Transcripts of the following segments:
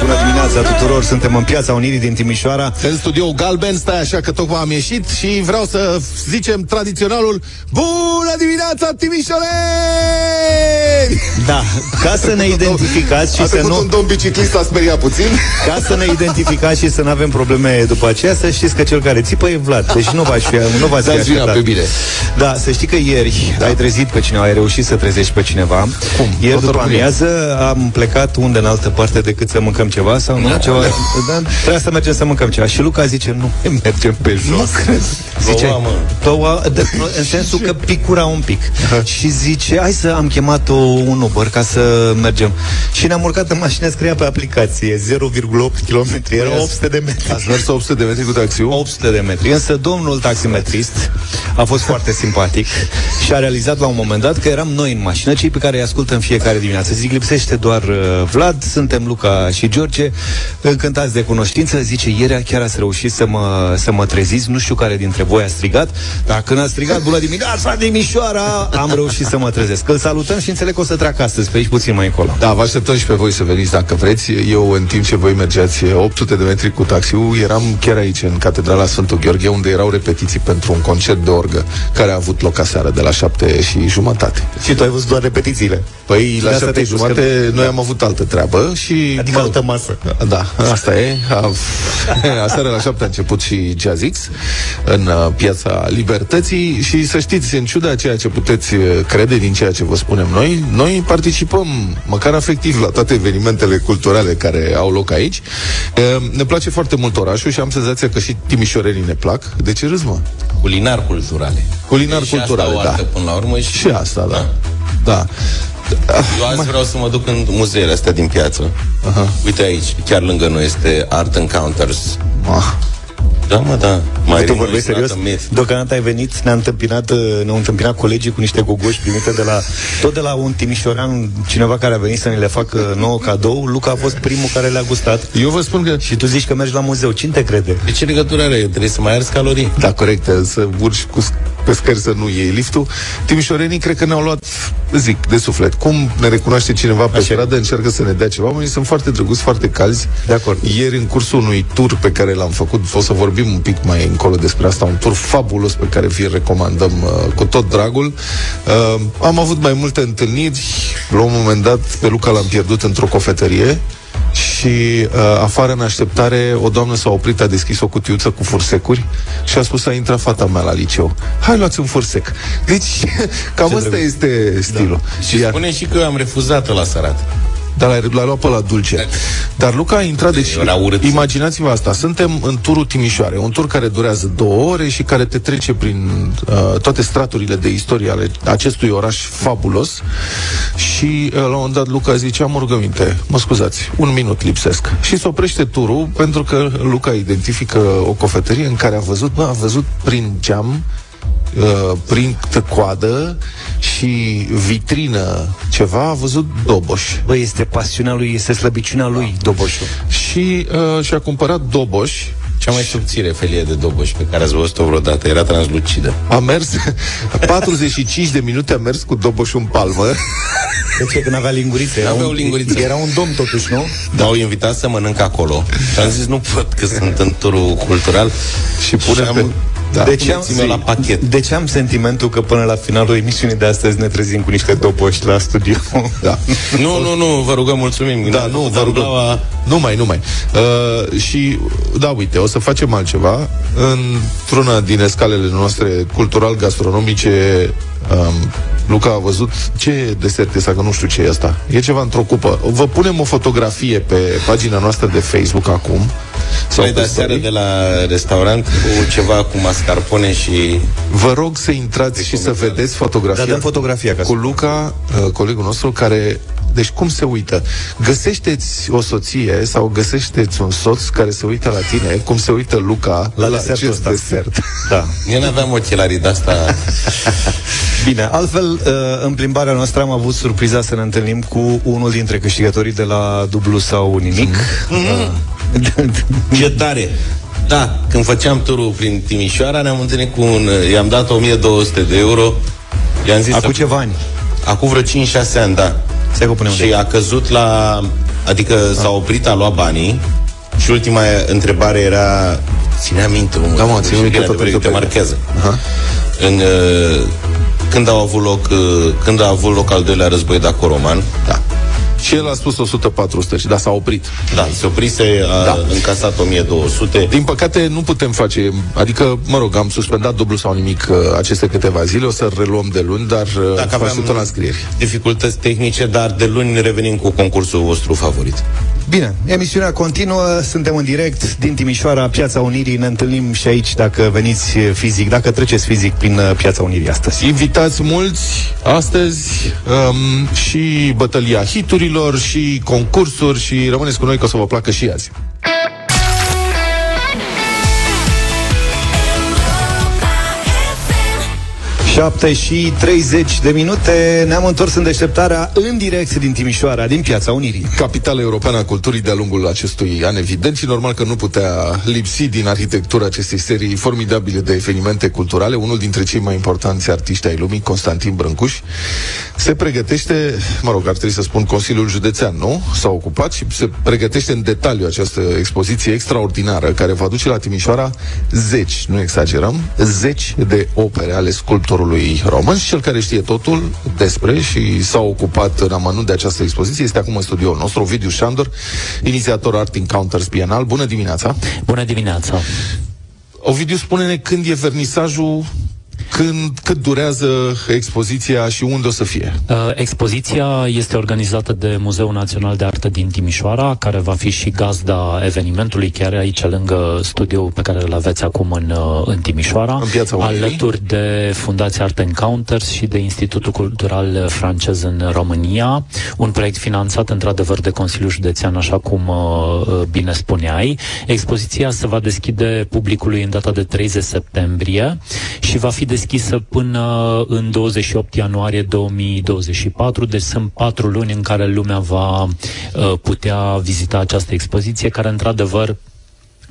Bună dimineața tuturor, suntem în Piața Unirii din Timișoara În studio Galben, stai așa că tocmai am ieșit Și vreau să zicem tradiționalul Bună dimineața Timișoreni! Da, ca să ne identificați și a să nu... nu un domn biciclist, a speriat puțin Ca să ne identificați și să nu avem probleme după aceea Să știți că cel care țipă e Vlad Deci nu v-aș fi, nu v-ați fi Dați vina așteptat. pe bine. Da, să știi că ieri da. ai trezit pe cineva Ai reușit să trezești pe cineva Cum? Ieri O după torturie. amiază am plecat unde în altă parte Decât să mâncăm ceva sau nu? Ceva? Da, Trebuia să mergem să mâncăm ceva. Și Luca zice, nu mai mergem pe jos Nu cred. Zice, Ploua, mă. ploua, de, în sensul că picura un pic. Și zice, hai să am chemat o, un Uber Ca să mergem. Și ne-am urcat în mașină, scria pe aplicație 0,8 km, era 800 de metri. Ați mers 800 de metri cu taxiul? 800 de metri. Însă domnul taximetrist a fost foarte simpatic și a realizat la un moment dat că eram noi în mașină, cei pe care îi ascultă în fiecare dimineață. Zic, lipsește doar uh, Vlad, suntem Luca și George, încântați de cunoștință. Zice, ieri chiar ați reușit să mă, să mă treziți, nu știu care dintre voi a strigat, dar când a strigat, bună dimineața, Timișoara, am reușit să mă trezesc. Îl salutăm și înțeleg că o să treacă astăzi, pe aici puțin mai încolo. Da, vă așteptăm și pe voi să veniți dacă vreți. Eu, în timp ce voi mergeați 800 de metri cu taxiul, eram chiar aici, în Catedrala Sfântul Gheorghe, unde erau repetiții pentru un concert de orgă, care a avut loc aseară de la șapte și jumătate. Și tu ai văzut doar repetițiile. Păi, De la asta șapte te-ai și pus jumate, că- noi am avut altă treabă și... Adică altă masă. Da, asta e. A, aseară la șapte a început și Jazzix în uh, piața Libertății și să știți, în ciuda ceea ce puteți uh, crede din ceea ce vă spunem noi, noi participăm măcar afectiv la toate evenimentele culturale care au loc aici. Uh, Ne place foarte mult orașul și am senzația că și timișorenii ne plac. De ce râzi, mă? Culinar culturale. Culinar și culturale, asta o da. artă până la urmă și... Și asta, da. Da. Eu azi vreau să mă duc în muzeele astea din piață. Aha. Uite aici, chiar lângă noi este Art Encounters. Ah. Da, mă, da. Mai tu vorbești serios? Deocamdată ai venit, ne-a întâmpinat, uh, ne-au întâmpinat colegii cu niște gogoși primite de la, tot de la un timișoran, cineva care a venit să ne le facă nouă cadou. Luca a fost primul care le-a gustat. Eu vă spun că Și tu zici că mergi la muzeu. Cine te crede? De ce legătură are? Trebuie să mai arzi calorii. Da, corect, să urci cu pe scări să nu iei liftul. Timișorenii cred că ne-au luat, zic, de suflet. Cum ne recunoaște cineva pe Așa e. stradă, încearcă să ne dea ceva. Oamenii sunt foarte drăguți, foarte calzi. De acord. Ieri, în cursul unui tur pe care l-am făcut, o să vorbim un pic mai încolo despre asta, un tur fabulos pe care vi recomandăm uh, cu tot dragul. Uh, am avut mai multe întâlniri. La un moment dat, pe Luca l-am pierdut într-o cofetărie și uh, afară în așteptare o doamnă s-a oprit, a deschis o cutiuță cu fursecuri și a spus a intrat fata mea la liceu. Hai luați un fursec. Deci, cam ăsta drăguț. este stilul. Da. Și Iar, spune și că am refuzat la Sarat. Dar l-a, l-a luat pe la dulce. Dar Luca a intrat, deci Era urât. imaginați-vă asta, suntem în turul Timișoare, un tur care durează două ore și care te trece prin uh, toate straturile de istorie ale acestui oraș fabulos și uh, la un moment dat Luca zice, am o rugăminte, mă scuzați, un minut lipsesc. Și se oprește turul pentru că Luca identifică o cofetărie în care a văzut, bă, a văzut prin geam uh, prin coadă și vitrină ceva, a văzut Doboș. Bă, este pasiunea lui, este slăbiciunea lui, Doboșu. și uh, și-a cumpărat Doboș. Cea mai subțire felie de doboș pe care ați văzut-o vreodată. Era translucidă. A mers 45 de minute a mers cu Doboșul în palmă. De ce? Că n-avea lingurițe. Era N-avea un, o linguriță. Era un domn totuși, nu? M-au invitat să mănânc acolo. Și am zis, nu pot, că sunt în turul cultural. Și pune am- pe... Da. De ce, am, Puneți-mă la pachet. de ce am sentimentul că până la finalul emisiunii de astăzi ne trezim cu niște doboși la studio? Da. Nu, nu, nu, vă rugăm, mulțumim. Da, nu, vă rugăm. Blaua- Nu mai, nu mai. Uh, și, da, uite, o să facem altceva. Într-una din escalele noastre cultural-gastronomice, um, Luca a văzut ce desert este, că nu știu ce e asta. E ceva într-o cupă. Vă punem o fotografie pe pagina noastră de Facebook acum. Sau Noi pe de seară story. de la restaurant cu ceva cu mascarpone și... Vă rog să intrați și să vedeți fotografia. Da, dăm fotografia ca Cu să- Luca, uh, colegul nostru, care Deci cum se uită? Găsește-ți o soție sau găsește-ți un soț care se uită la tine, cum se uită Luca La la, desertul acest ăsta. desert. Da. Eu n-aveam ochelarii de asta. Bine, altfel, uh, în plimbarea noastră am avut surpriza să ne întâlnim cu unul dintre câștigătorii de la dublu sau nimic. Ce tare! Da, când făceam turul prin Timișoara, ne-am întâlnit cu un... I-am dat 1200 de euro. I-am zis Acum să... ceva ani. Acum vreo 5-6 ani, da. Stai că punem Și a căzut la... Adică s-a oprit, a luat banii și ultima întrebare era... Ține minte, omul. Da, mă, țin minte Bine, tot adevărat, tot te pe- marchează. Aha. În, uh, când au avut loc uh, când a avut loc al doilea război daco-roman, Da. Și el a spus 100-400 și da, s-a oprit. da, se oprise, a Da. da. încasat 1200. Din păcate nu putem face, adică, mă rog, am suspendat dublu sau nimic uh, aceste câteva zile, o să reluăm de luni, dar uh, Dacă faci aveam tot la scrieri. dificultăți tehnice, dar de luni revenim cu concursul vostru favorit. Bine, emisiunea continuă, suntem în direct din Timișoara, Piața Unirii, ne întâlnim și aici dacă veniți fizic, dacă treceți fizic prin uh, Piața Unirii astăzi. Invitați mulți astăzi um, și bătălia hiturilor și concursuri și rămâneți cu noi că o să vă placă și azi. 7 și 30 de minute. Ne-am întors în deșteptarea În direct din Timișoara, din Piața Unirii. Capitala Europeană a Culturii de-a lungul acestui an, evident, și normal că nu putea lipsi din arhitectura acestei serii formidabile de evenimente culturale, unul dintre cei mai importanți artiști ai lumii, Constantin Brâncuș, se pregătește, mă rog, ar trebui să spun Consiliul Județean, nu? S-a ocupat și se pregătește în detaliu această expoziție extraordinară care va duce la Timișoara zeci, nu exagerăm, zeci de opere ale sculptorului român și cel care știe totul despre și s-a ocupat în amănunt de această expoziție este acum în studioul nostru, Ovidiu Șandor, inițiator Art Encounters Bienal. Bună dimineața! Bună dimineața! Ovidiu, spune-ne când e vernisajul, când, cât durează expoziția și unde o să fie. Uh, Expoziția este organizată de Muzeul Național de Artă din Timișoara, care va fi și gazda evenimentului, chiar aici lângă studioul pe care îl aveți acum în, uh, în Timișoara, În Piața Unirii. alături de Fundația Art Encounters și de Institutul Cultural Francez în România, un proiect finanțat într-adevăr de Consiliul Județean, așa cum uh, uh, bine spuneai. Expoziția se va deschide publicului în data de 30 septembrie și va fi deschisă până în 28 ianuarie 2024, deci sunt patru luni în care lumea va uh, putea vizita această expoziție, care într-adevăr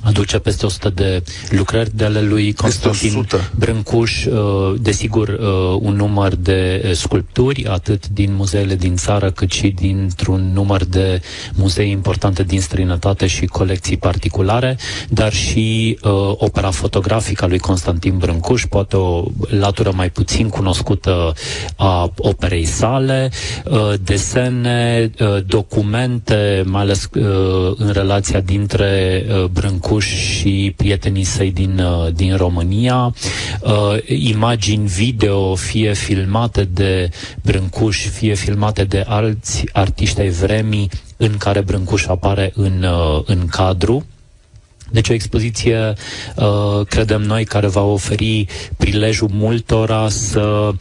aduce peste 100 de lucrări de ale lui Constantin 100. Brâncuș, uh, desigur uh, un număr de uh, sculpturi, atât din muzeele din țară, cât și dintr-un număr de muzee importante din străinătate și colecții particulare, dar și uh, opera fotografică a lui Constantin Brâncuș, poate o latură mai puțin cunoscută a operei sale, uh, desene, uh, documente, mai ales uh, în relația dintre uh, Brâncuș și prietenii săi din, uh, din România, uh, imagini video, fie filmate de Brâncuș, fie filmate de alți artiști ai vremii, în care Brâncuș apare în, uh, în cadru. Deci o expoziție, uh, credem noi, care va oferi prilejul multora să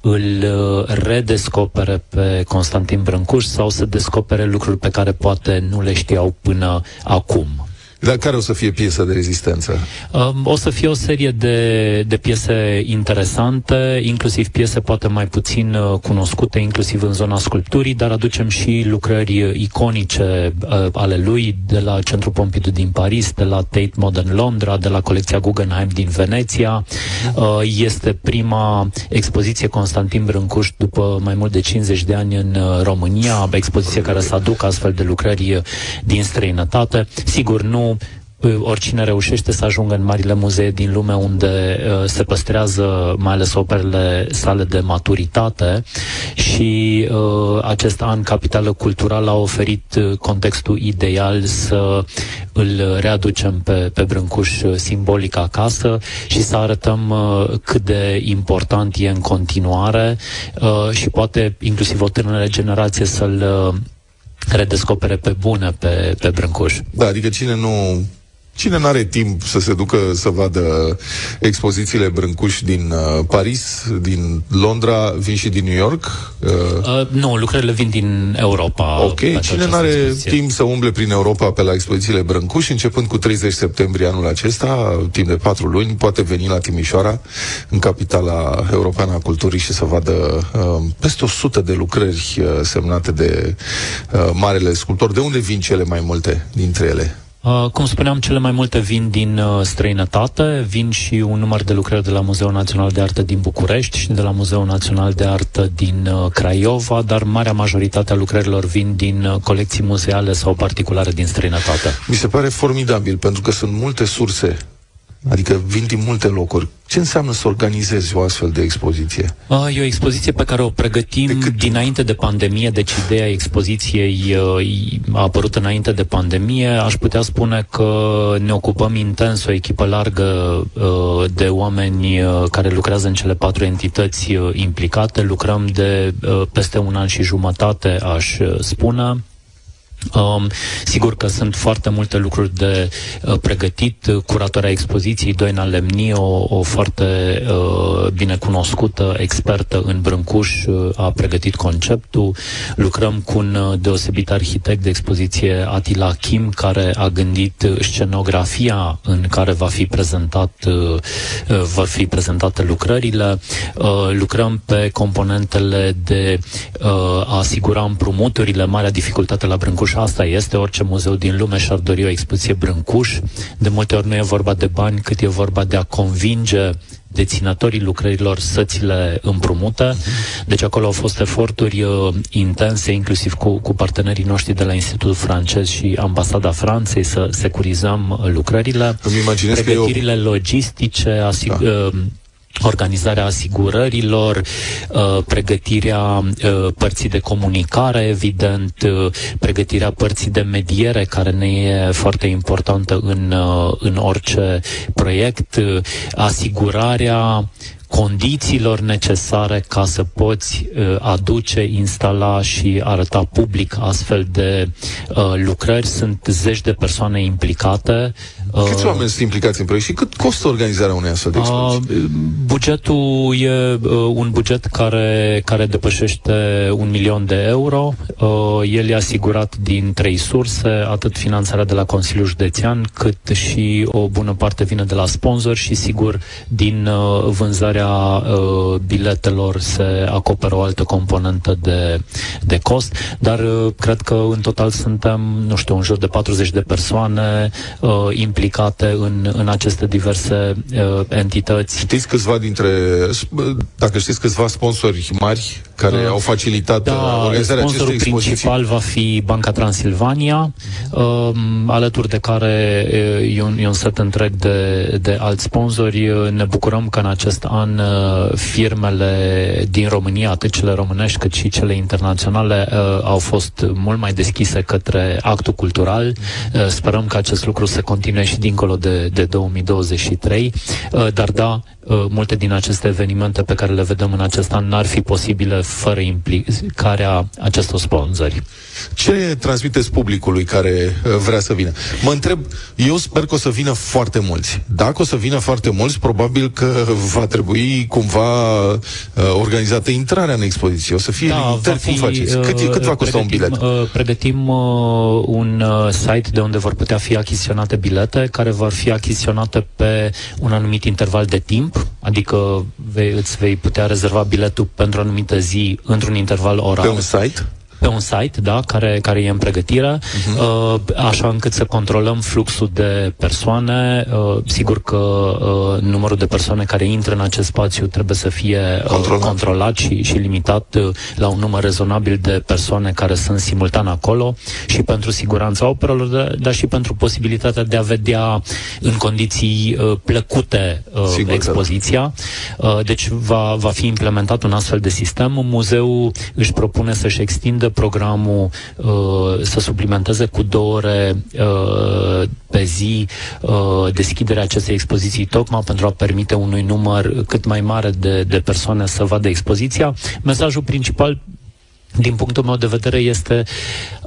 îl uh, redescopere pe Constantin Brâncuș sau să descopere lucruri pe care poate nu le știau până acum. Dar care o să fie piesa de rezistență? Um, O să fie o serie de, de piese interesante, inclusiv piese poate mai puțin uh, cunoscute, inclusiv în zona sculpturii, dar aducem și lucrări uh, iconice uh, ale lui, de la Centrul Pompidou din Paris, de la Tate Modern Londra, de la colecția Guggenheim din Veneția. Uh, Este prima expoziție Constantin Brâncuș după mai mult de 50 de ani în uh, România, expoziție care să aducă astfel de lucrări uh, din străinătate. Sigur, nu uh, oricine reușește să ajungă în marile muzee din lume unde uh, se păstrează mai ales operele sale de maturitate și uh, acest an Capitală Culturală a oferit uh, contextul ideal să îl readucem pe, pe Brâncuș uh, simbolic acasă și să arătăm uh, cât de important e în continuare uh, și poate inclusiv o tânără generație să-l uh, redescopere pe bune pe, pe Brâncuș. Da, adică cine nu Cine nu are timp să se ducă să vadă expozițiile Brâncuș din uh, Paris, din Londra, vin și din New York? Uh, Uh, nu, lucrările vin din Europa. ok, pe cine această nu are expoziție. timp să umble prin Europa pe la expozițiile Brâncuș, începând cu 30 septembrie anul acesta, timp de patru luni, poate veni la Timișoara, în capitala europeană a culturii și să vadă uh, peste 100 de lucrări uh, semnate de uh, marele sculptor. De unde vin cele mai multe dintre ele? Uh, cum spuneam, cele mai multe vin din uh, străinătate, vin și un număr de lucrări de la Muzeul Național de Artă din București și de la Muzeul Național de Artă din uh, Craiova, dar marea majoritate a lucrărilor vin din uh, colecții muzeale sau particulare din străinătate. Mi se pare formidabil, pentru că sunt multe surse Adică vin din multe locuri. Ce înseamnă să organizezi o astfel de expoziție? Uh, E o expoziție pe care o pregătim De cât timp? dinainte de pandemie, deci ideea expoziției uh, a apărut înainte de pandemie. Aș putea spune că ne ocupăm intens o echipă largă uh, de oameni uh, care lucrează în cele patru entități uh, implicate. Lucrăm de uh, peste un an și jumătate, aș uh, spune. Um, sigur că sunt foarte multe lucruri de uh, pregătit. Curatoarea expoziției, Doina Lemni, o, o foarte uh, bine cunoscută expertă în Brâncuș, uh, a pregătit conceptul. Lucrăm cu un uh, deosebit arhitect de expoziție, Atila Kim, care a gândit uh, scenografia în care va fi prezentat, uh, uh, vor fi prezentate lucrările. Uh, lucrăm pe componentele de uh, a asigura împrumuturile. Marea dificultate la Brâncuș asta este. Orice muzeu din lume și-ar dori o expoziție Brâncuș. De multe ori nu e vorba de bani, cât e vorba de a convinge deținătorii lucrărilor să ți le împrumute. Deci acolo au fost eforturi uh, intense, inclusiv cu, cu partenerii noștri de la Institutul francez și Ambasada Franței să securizăm uh, lucrările. Îmi imaginez că e o- Pregătirile logistice, asig- Da. uh, organizarea asigurărilor, uh, pregătirea uh, părții de comunicare, evident, uh, pregătirea părții de mediere, care ne e foarte importantă în, uh, în orice proiect, uh, asigurarea condițiilor necesare ca să poți uh, aduce, instala și arăta public astfel de uh, lucrări. Sunt zeci de persoane implicate. Uh, Câți oameni sunt implicați în proiect și cât costă organizarea unei astfel de expoziții? Uh, bugetul e uh, un buget care, care depășește un milion de euro. Uh, el e asigurat din trei surse, atât finanțarea de la Consiliul Județean, cât și o bună parte vine de la sponsor și, sigur, din uh, vânzarea uh, biletelor se acoperă o altă componentă de, de cost, dar uh, cred că în total suntem, nu știu, în jur de 40 de persoane uh, implicate în, în aceste diverse uh, entități. Știți câțiva dintre, dacă știți câțiva sponsori mari care Uh, au facilitat Da, uh, organizarea acestei sponsorul expoziții? principal va fi Banca Transilvania, um, alături de care uh, e un, e un set întreg de, de alți sponsori. Uh, Ne bucurăm că în acest an uh, firmele din România, atât cele românești cât și cele internaționale, uh, au fost mult mai deschise către actul cultural. Uh, Sperăm că acest lucru se continue și dincolo de, de 2023, Uh, dar da, uh, multe din aceste evenimente pe care le vedem în acest an n-ar fi posibile fără implicarea acestor sponsori. Ce transmiteți publicului care uh, vrea să vină? Mă întreb, eu sper că o să vină foarte mulți. Dacă o să vină foarte mulți, probabil că va trebui cumva uh, organizată intrarea în expoziție. O să fie Da, limitări, cum faceți? Cât, e- cât va costa un bilet? Uh, pregătim uh, un uh, site de unde vor putea fi achiziționate bilete, care vor fi achiziționate pe un anumit interval de timp, adică vei, îți vei putea rezerva biletul pentru o anumită zi într-un interval orar. Pe un site? Pe un site, da, care, care e în pregătire, uh-huh. uh, așa încât să controlăm fluxul de persoane. Uh, sigur că uh, numărul de persoane care intră în acest spațiu trebuie să fie uh, Controlat. controlat și, și limitat uh, la un număr rezonabil de persoane care sunt simultan acolo și pentru siguranța operelor, dar, dar și pentru posibilitatea de a vedea în condiții uh, plăcute uh, Sigur că da. expoziția. Uh, deci va, va fi implementat un astfel de sistem. Muzeul își propune să-și extindă programul, uh, să suplimenteze cu două ore uh, pe zi uh, deschiderea acestei expoziții, tocmai pentru a permite unui număr cât mai mare de, de persoane să vadă expoziția. Mesajul principal din punctul meu de vedere este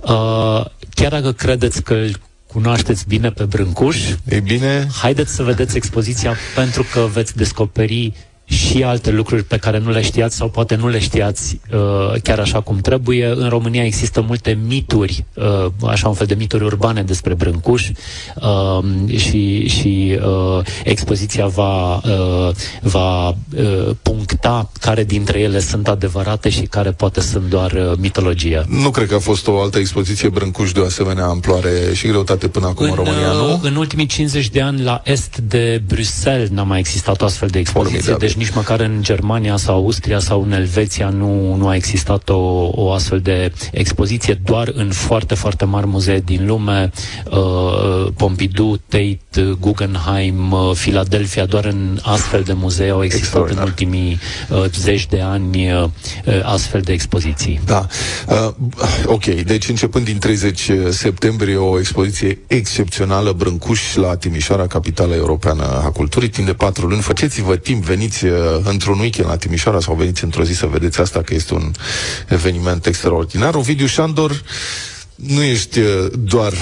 uh, chiar dacă credeți că îl cunoașteți bine pe Brâncuș, Ei bine, haideți să vedeți expoziția pentru că veți descoperi și alte lucruri pe care nu le știați sau poate nu le știați uh, chiar așa cum trebuie. În România există multe mituri, uh, așa un fel de mituri urbane despre Brâncuș uh, și, și uh, expoziția va, uh, va uh, puncta care dintre ele sunt adevărate și care poate sunt doar uh, mitologie. Nu cred că a fost o altă expoziție Brâncuș de o asemenea amploare și greutate până acum în, în România, nu? Uh, în ultimii 50 de ani la est de Bruxelles n-a mai existat o astfel de expoziție, Formidabil. deci nici măcar în Germania sau Austria sau în Elveția nu, nu a existat o, o astfel de expoziție, doar în foarte, foarte mari muzee din lume, uh, Pompidou, Tate, Guggenheim, uh, Philadelphia, doar în astfel de muzee au existat în ultimii uh, zeci de ani uh, astfel de expoziții. Da. Uh, ok, deci începând din 30 septembrie o expoziție excepțională, Brâncuș la Timișoara, capitala europeană a culturii, timp de patru luni. Faceți-vă timp, veniți uh, într-un weekend la Timișoara sau veniți într-o zi să vedeți asta, că este un eveniment extraordinar. Ovidiu Șandor, nu ești uh, doar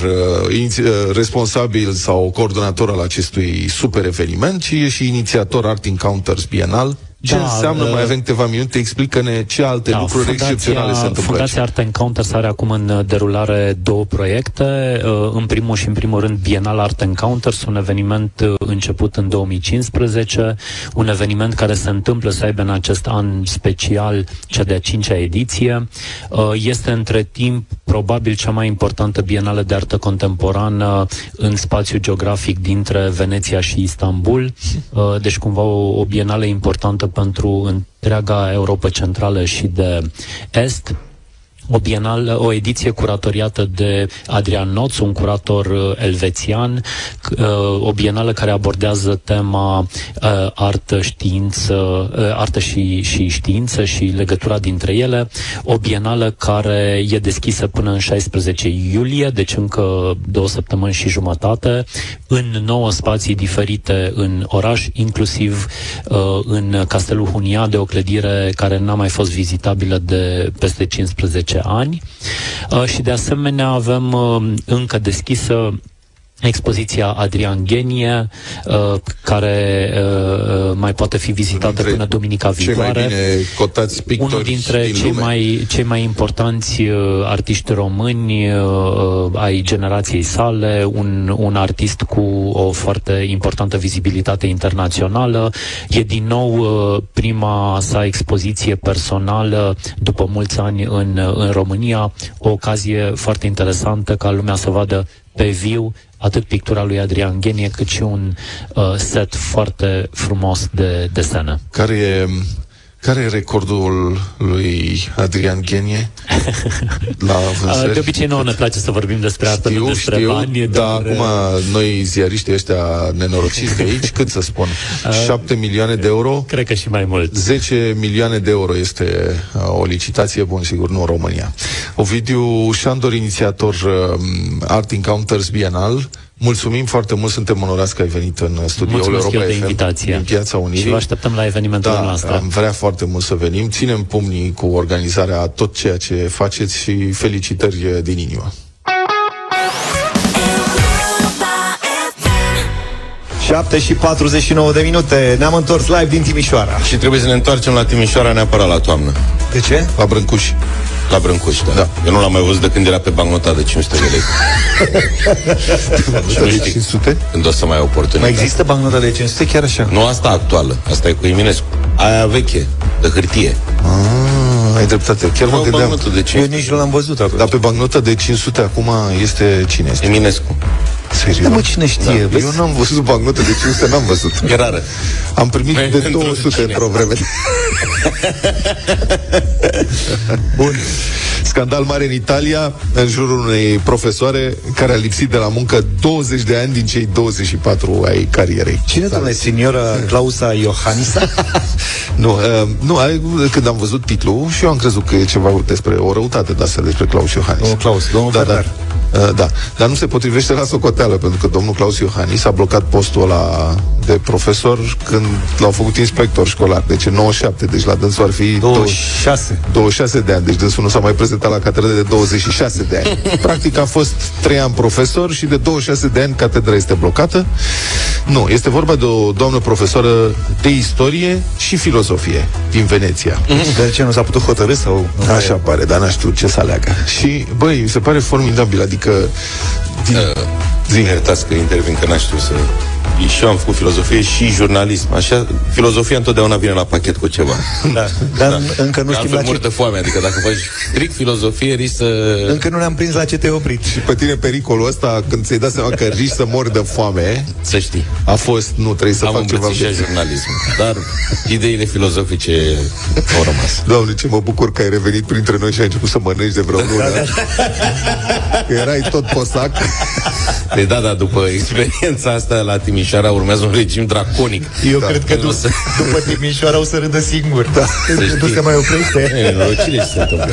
uh, uh, responsabil sau coordonator al acestui super eveniment, ci ești și inițiator Art Encounters Bienal, ce da, înseamnă, uh, mai avem câteva minute, explică-ne ce alte da, lucruri fundația, excepționale se întâmplă Fundația Art Encounters are acum în uh, derulare două proiecte. Uh, în primul și în primul rând Bienal Art Encounters, un eveniment uh, început în 2015, un eveniment care se întâmplă să aibă în acest an special cea de-a cincea ediție. Uh, este între timp probabil cea mai importantă bienală de artă contemporană în spațiu geografic dintre Veneția și Istanbul. Uh, deci cumva o, o bienală importantă pentru întreaga Europa Centrală și de Est o bienală, o ediție curatoriată de Adrian Noț, un curator uh, elvețian, uh, o bienală care abordează tema uh, artă, știință, artă și, și știință și legătura dintre ele, o bienală care e deschisă până în 16 iulie, deci încă două săptămâni și jumătate, în nouă spații diferite în oraș, inclusiv în Castelul Hunia, de o clădire care n-a mai fost vizitabilă de peste 15 ani. Uh, și de asemenea avem uh, încă deschisă expoziția Adrian Genie, uh, care uh, uh mai poate fi vizitată dintre până duminica viitoare. Cei mai bine cotați Unul dintre din cei, mai, cei mai importanți uh, artiști români uh, uh, ai generației sale, un, un artist cu o foarte importantă vizibilitate internațională. E din nou uh, prima sa expoziție personală după mulți ani în, în România, o ocazie foarte interesantă ca lumea să vadă pe viu atât pictura lui Adrian Ghenie, cât și un uh, set foarte frumos de desene. Care e care e recordul lui Adrian Ghenie la vânzări? De obicei nouă ne place să vorbim despre artă, știu, despre știu, bani. Dar acum noi ziariștii ăștia nenorociți de aici, cât să spun? 7 milioane de euro? Cred că și mai mult. 10 milioane de euro este o licitație, bun, sigur, nu în România. Ovidiu Șandor, inițiator Art Encounters Bienal, Mulțumim foarte mult, suntem onorați că ai venit în studioul Europa de FM invitație. din Piața Unirii. Și vă așteptăm la evenimentul da, noastră. am vrea foarte mult să venim. Ținem pumnii cu organizarea tot ceea ce faceți și felicitări din inimă. 7 și 49 de minute. Ne-am întors live din Timișoara. Și trebuie să ne întoarcem la Timișoara neapărat la toamnă. De ce? La Brâncuși. La Brâncuș, da. da. Eu nu l-am mai văzut de când era pe bancnota de 500 de lei. de 500? Când o să mai ai oportunitate. Mai există bancnota de 500 chiar așa? Nu asta actuală, asta e cu Eminescu. Aia veche, de hârtie. Ah, ai dreptate. Chiar mă gândeam. De 500. Eu nici nu l-am văzut acolo. Dar pe bancnota de 500 acum este cine este? Eminescu. Serios? Da, mă, cine știe? Da. Eu n-am văzut bancnotă de 500, n-am văzut. E rară. Am primit de 200 într-o vreme. Bun. Scandal mare în Italia, în jurul unei profesoare care a lipsit de la muncă 20 de ani din cei 24 ai carierei. Cine, doamne, signora Clausa Iohannisa? nu, uh, nu, când am văzut titlul și eu am crezut că e ceva despre o răutate de asta despre Claus Iohannis. Domnul Claus, domnul da, Bernard. Da, Uh, da, dar nu se potrivește la socoteală, pentru că domnul Claus Iohannis a blocat postul ăla de profesor când l-au făcut inspector școlar. Deci în 97, deci la dânsul ar fi 26. 26 de ani, deci dânsul nu s-a mai prezentat la catedră de 26 de ani. Practic a fost 3 ani profesor și de 26 de ani catedra este blocată. Nu, este vorba de o doamnă profesoară de istorie și filozofie din Veneția. De ce nu s-a putut hotărâ sau... Așa pare, dar n-aș știut ce să aleagă. Și, băi, mi se pare formidabil, adică... Din... Uh, Zi. Iertați că intervin, că n-aș știu să... Și eu am făcut filozofie și jurnalism. Așa, filozofia întotdeauna vine la pachet cu ceva. Da, dar da. încă nu Că știm la altfel ce... mor de foame, adică dacă faci strict filozofie, risci să... Încă nu ne-am prins la ce te-ai oprit. Și pe tine pericolul ăsta, când ți-ai dat seama că riști să mori de foame, Să știi. a fost, nu, trebuie să Am fac ceva. îmbrățișat jurnalism. Dar ideile filozofice au rămas. Doamne, ce mă bucur că ai revenit printre noi și ai început să mănânci de vreo lună. Că erai tot posac. Păi da, da, după experiența asta la Timișoara urmează un regim draconic. Eu Da. cred că Nu du- să- după Timișoara o să râdă singur. Da. Nu știi. se mai oprește. E, nenorocire ce se întâmplă.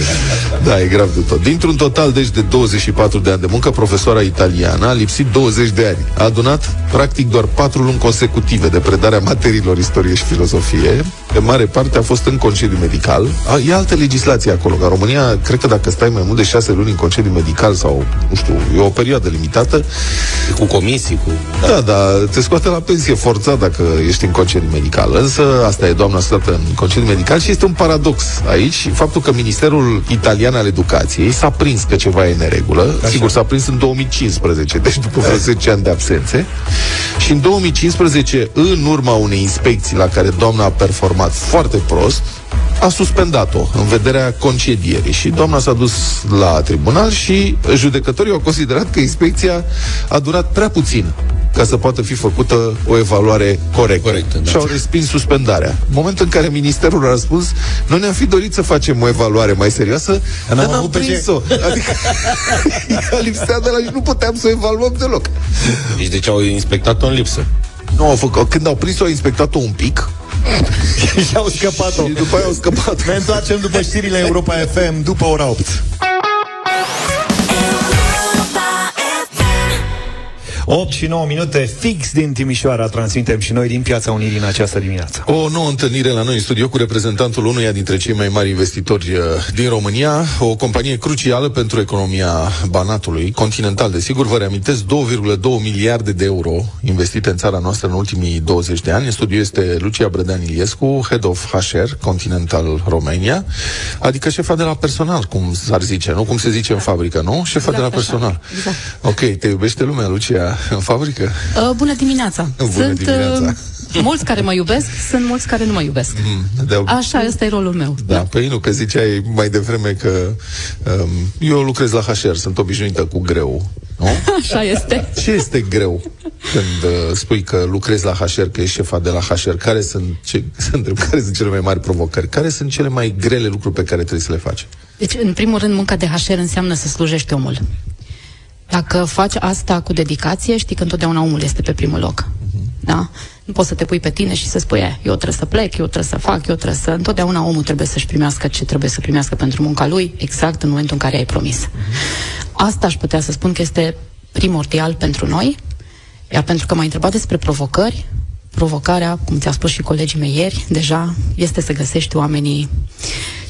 Da, e grav de tot. Dintr-un total, deci, de 24 de ani de muncă, profesoara italiană a lipsit 20 de ani. A adunat, practic, doar 4 luni consecutive de predarea materiilor istorie și filozofie. Pe mare parte a fost în concediu medical. A, e altă legislație acolo. Ca România, cred că dacă stai mai mult de 6 luni în concediu medical sau, nu știu, e o perioadă limitată, Cu comisii, cu... da, da, te scoate la pensie forțat dacă ești în concediu medical. Însă asta e doamna stată în concediu medical și este un paradox aici faptul că Ministerul Italian al Educației s-a prins că ceva e în neregulă. Așa. Sigur, s-a prins în 2015, deci după vreo 10 ani de absențe. Și în 2015, în urma unei inspecții la care doamna a performat foarte prost, a suspendat-o în vederea concedierii și doamna s-a dus la tribunal și judecătorii au considerat că inspecția a durat prea puțin ca să poată fi făcută o evaluare corectă. Corectă, da. Și au respins suspendarea. În momentul în care ministerul a răspuns, noi ne-am fi dorit să facem o evaluare mai serioasă, dar n-am n-am avut pe ce. prins-o. Adică, adică lipsea de la și nu puteam să o evaluăm deloc. Deci de ce au inspectat-o în lipsă? Nu au făcut. Când au prins-o, au inspectat-o un pic Și au scăpat-o. și după aia au scăpat. Ne întoarcem după știrile Europa FM după ora 8. 8 și 9 minute fix din Timișoara transmitem și noi din Piața Unirii în această dimineață. O nouă întâlnire la noi în studio cu reprezentantul unuia dintre cei mai mari investitori uh, din România, o companie crucială pentru economia Banatului, continental, desigur, vă reamintesc, 2,2 miliarde de euro investite în țara noastră în ultimii 20 de ani. În studio este Lucia Brădean Iliescu, Head of HR, Continental Romania, adică șefa de la personal, cum s-ar zice, nu? Cum se zice în fabrică, nu? Șefa de la Exact așa, personal. exact. Ok, te iubește lumea, Lucia, în fabrică? Uh, bună dimineața! Bună sunt dimineața. Uh, mulți care mă iubesc, sunt mulți care nu mă iubesc. Mm, de- Așa, ăsta e rolul meu. Da, păi nu, că ziceai mai devreme că um, eu lucrez la HR, sunt obișnuită cu greu, nu? Așa este. Ce este greu când uh, spui că lucrezi la HR, că ești șefa de la HR? Care sunt, ce, să întreb, care sunt cele mai mari provocări? Care sunt cele mai grele lucruri pe care trebuie să le faci? Deci, în primul rând, munca de HR înseamnă să slujești omul. Dacă faci asta cu dedicație, știi că întotdeauna omul este pe primul loc. Da? Nu poți să te pui pe tine și să spui, "E, eu trebuie să plec, eu trebuie să fac, eu trebuie să... Întotdeauna omul trebuie să-și primească ce trebuie să primească pentru munca lui, exact în momentul în care ai promis. Asta aș putea să spun că este primordial pentru noi, iar pentru că m-ai întrebat despre provocări, provocarea, cum ți-a spus și colegii mei ieri, deja este să găsești oamenii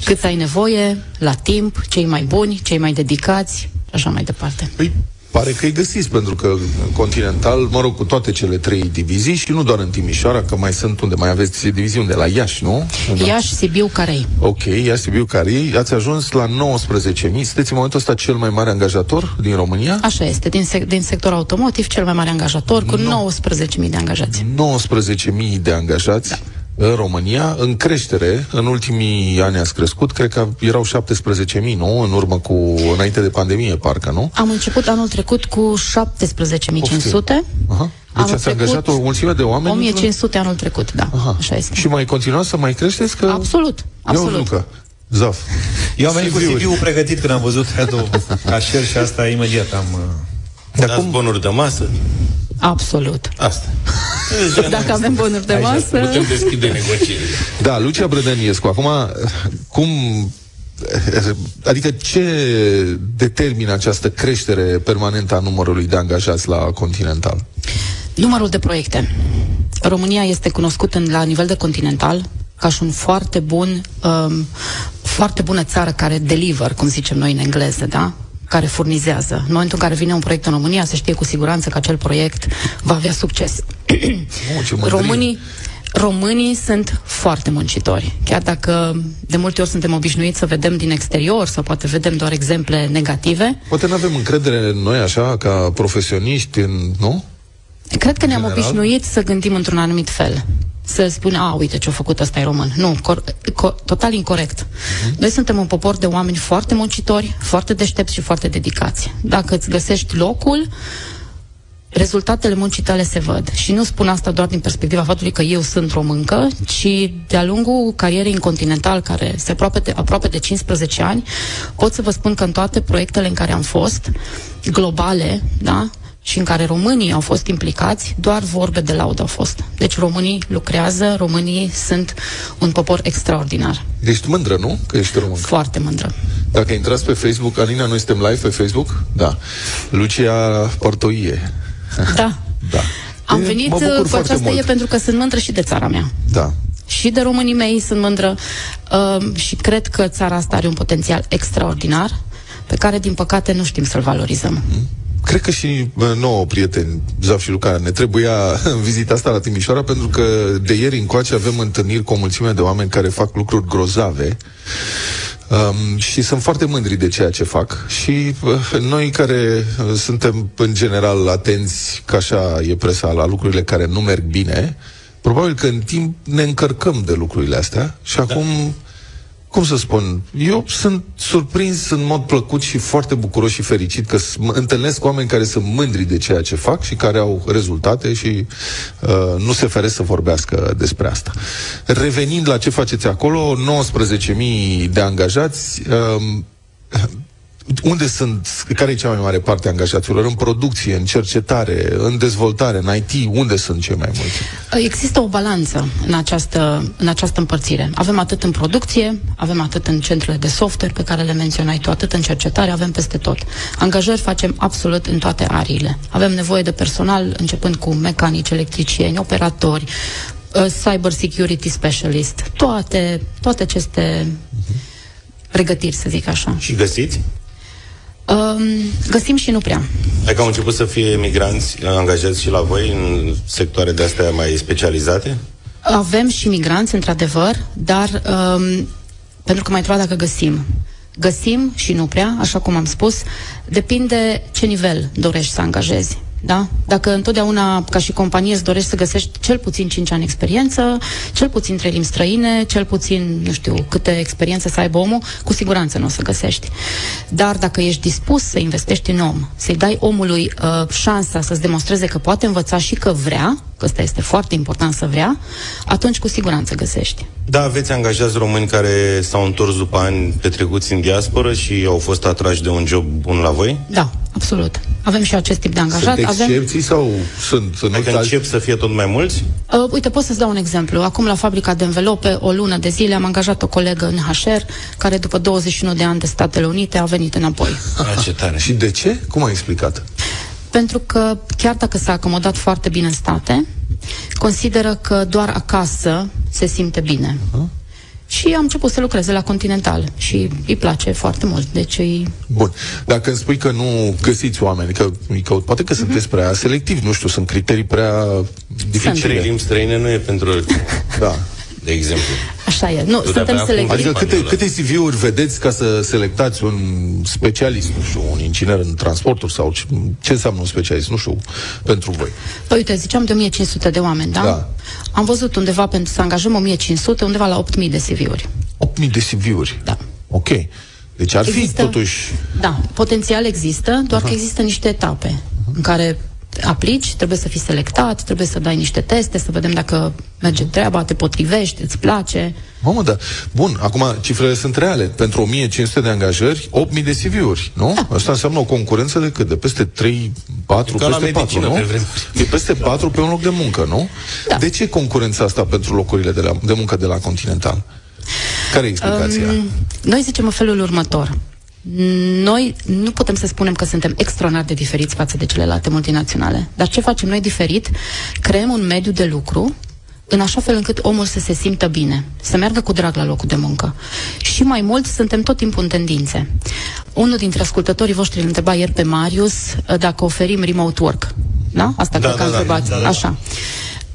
cât ai nevoie, la timp, cei mai buni, cei mai dedicați și așa mai departe. Păi, pare că îi găsiți, pentru că în Continental, mă rog, cu toate cele trei divizii și nu doar în Timișoara, că mai sunt unde mai aveți divizii unde la Iași, nu? Da. Iași, Sibiu, Carei. Ok, Iași, Sibiu, Carei, ați ajuns la 19.000. Sunteți în momentul ăsta cel mai mare angajator din România? Așa este, din, sec- din sectorul automotiv, cel mai mare angajator, cu 19.000 de angajați. 19.000 de angajați da. În România, în creștere, în ultimii ani ați crescut, cred că erau 17.000, nu? În urmă cu, înainte de pandemie, parcă, nu? Am început anul trecut cu 17.500. Aha. Deci Anul ați trecut, angajat o mulțime de oameni? 1500 anul trecut, da. Aha. Așa este. Și mai continuați să mai creșteți? Că... Absolut, absolut. Eu, Luca, Zaf. Eu am venit cu CV-uri. CV-ul pregătit când am văzut head-ul cashier și asta imediat am... uh, Dar Dați cum, bonuri de masă? Absolut. Asta. Dacă avem bonuri de masă... Putem deschide negocierile. Da, Lucia Brădăniescu. Acum, cum Adică ce determină această creștere permanentă a numărului de angajați la Continental? Numărul de proiecte. România este cunoscută la nivel de continental ca și un foarte bun, um, foarte bună țară care deliver, cum zicem noi în engleză, da? Care furnizează. În momentul în care vine un proiect în România, se știe cu siguranță că acel proiect va avea succes. Oh, Românii, Românii sunt foarte muncitori. Chiar dacă de multe ori suntem obișnuiți să vedem din exterior sau poate vedem doar exemple negative. Poate nu avem încredere în noi așa, ca profesioniști, în, nu? Cred că ne-am General? obișnuit să gândim într-un anumit fel. Să spunem, a, uite ce-a făcut ăsta e român. Nu, cor- co- total incorrect. Uh-huh. Noi suntem un popor de oameni foarte muncitori, foarte deștepți și foarte dedicați. Dacă îți găsești locul, rezultatele muncii tale se văd. Și nu spun asta doar din perspectiva faptului că eu sunt româncă, ci de-a lungul carierei în Continental, care se aproape de, aproape de 15 ani, pot să vă spun că în toate proiectele în care am fost, globale, da, și în care românii au fost implicați, doar vorbe de laudă au fost. Deci românii lucrează, românii sunt un popor extraordinar. Ești mândră, nu? Că ești român. Foarte mândră. Dacă intrați pe Facebook, Alina, noi suntem live pe Facebook? Da. Lucia Portoie. Da. da. Am e, venit cu această e pentru că sunt mândră și de țara mea. Da. Și de românii mei sunt mândră uh, și cred că țara asta are un potențial extraordinar pe care, din păcate, nu știm să-l valorizăm. Mm. Cred că și nouă prieteni, Zaf și Luca, ne trebuia în vizita asta la Timișoara, pentru că de ieri încoace avem întâlniri cu o mulțime de oameni care fac lucruri grozave Um, și sunt foarte mândri de ceea ce fac. Și uh, noi care uh, suntem în general atenți, ca așa e presa, la lucrurile care nu merg bine, probabil că în timp ne încărcăm de lucrurile astea și da. acum cum să spun, eu sunt surprins în mod plăcut și foarte bucuros și fericit că întâlnesc oameni care sunt mândri de ceea ce fac și care au rezultate și uh, nu se feresc să vorbească despre asta. Revenind la ce faceți acolo, 19.000 de angajați, uh, unde sunt, care e cea mai mare parte a angajaților? În producție, în cercetare, în dezvoltare, în IT, unde sunt cei mai mulți? Există o balanță în această, în această împărțire. Avem atât în producție, avem atât în centrele de software pe care le menționai tu, atât în cercetare, avem peste tot. Angajări facem absolut în toate ariile. Avem nevoie de personal, începând cu mecanici, electricieni, operatori, uh, cyber security specialist, toate, toate aceste pregătiri, să zic așa. Și găsiți? Um, găsim și nu prea. Adică au început să fie migranți angajați și la voi în sectoare de astea mai specializate? Avem și migranți, într-adevăr, dar um, pentru că mai trebuie dacă găsim. Găsim și nu prea, așa cum am spus, depinde ce nivel dorești să angajezi. Da? Dacă întotdeauna, ca și companie, îți dorești să găsești cel puțin 5 ani experiență, cel puțin 3 limbi străine, cel puțin, nu știu, câte experiențe să aibă omul, cu siguranță nu o să găsești. Dar dacă ești dispus să investești în om, să-i dai omului uh, șansa să-ți demonstreze că poate învăța și că vrea, că ăsta este foarte important să vrea, atunci cu siguranță găsești. Da, aveți angajați români care s-au întors după ani petrecuți în diasporă și au fost atrași de un job bun la voi? Da, absolut. Avem și acest tip de angajat. Sunt excepții avem... sau sunt... Adică încep să fie tot mai mulți? Uh, uite, pot să-ți dau un exemplu. Acum la fabrica de învelope, o lună de zile, am angajat o colegă în HR, care după 21 de ani de Statele Unite a venit înapoi. Ah, ce tare. Și de ce? Cum ai explicat? Pentru că chiar dacă s-a acomodat foarte bine în state, consideră că doar acasă se simte bine. Uh-huh. Și am început să lucreze la Continental și îi place foarte mult. Deci îi... Bun. Dacă îmi spui că nu găsiți oameni, că îi căut, poate că uh-huh. sunteți prea selectivi, nu știu, sunt criterii prea dificile. Trei limbi străine nu e pentru... da de exemplu. Așa e. Nu, tu suntem selectivi. Adică câte, câte CV-uri vedeți ca să selectați un specialist, nu știu, un inginer în transporturi sau ce, ce înseamnă un specialist, nu știu, pentru voi? Păi uite, ziceam de 1500 de oameni, da? Da. Am văzut undeva pentru să angajăm 1500, undeva la 8000 de CV-uri. 8000 de CV-uri? Da. Ok. Deci ar există, fi totuși... Da, potențial există, doar uh-huh. că există niște etape uh-huh. în care aplici, trebuie să fii selectat, trebuie să dai niște teste, să vedem dacă merge treaba, te potrivești, îți place. Mamă, da. Bun, acum cifrele sunt reale. Pentru 1500 de angajări, 8000 de CV-uri, nu? Da. Asta înseamnă o concurență de cât? De peste 3, 4, Ca peste 4, nu? E peste 4 pe un loc de muncă, nu? Da. De ce concurența asta pentru locurile de, la, de muncă de la Continental? Care e explicația? Um, noi zicem în felul următor. Noi nu putem să spunem că suntem extraordinar de diferiți față de celelalte multinaționale. Dar ce facem noi diferit? Creăm un mediu de lucru în așa fel încât omul să se simtă bine, să meargă cu drag la locul de muncă. Și mai mult, suntem tot timpul în tendințe. Unul dintre ascultătorii voștri îl întreba ieri pe Marius uh, dacă oferim remote work. Da? Asta da, cred da, că da, întrebat. Da, da, da. Așa.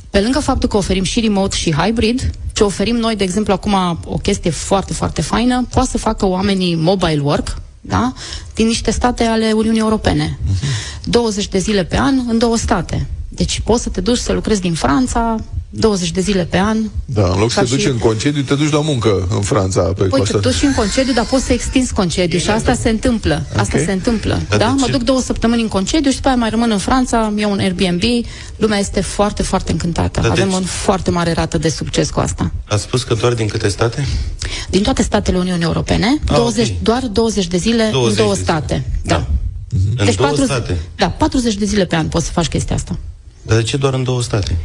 Pe lângă faptul că oferim și remote și hybrid, ce oferim noi, de exemplu, acum o chestie foarte, foarte faină, poate să facă oamenii mobile work, da? din niște state ale Uniunii Europene. Uh-huh. 20 de zile pe an în două state. Deci poți să te duci să lucrezi din Franța, 20 de zile pe an. Da, în loc să te duci și... în concediu, te duci la muncă în Franța. Pe păi te duci în concediu, dar poți să extinzi concediu și asta se întâmplă. Okay. Asta se întâmplă. Dar da? Mă duc două săptămâni în concediu și după aia mai rămân în Franța, iau un Airbnb. Lumea este foarte, foarte încântată. Dar Avem o foarte mare rată de succes cu asta. A spus că doar din câte state? Din toate statele Uniunii Europene, ah, 20, okay. doar 20 de zile 20 în două de state. Da. da. Mm-hmm. Deci în două 40, state? Da, 40 de zile pe an poți să faci chestia asta. Dar de ce doar în două state?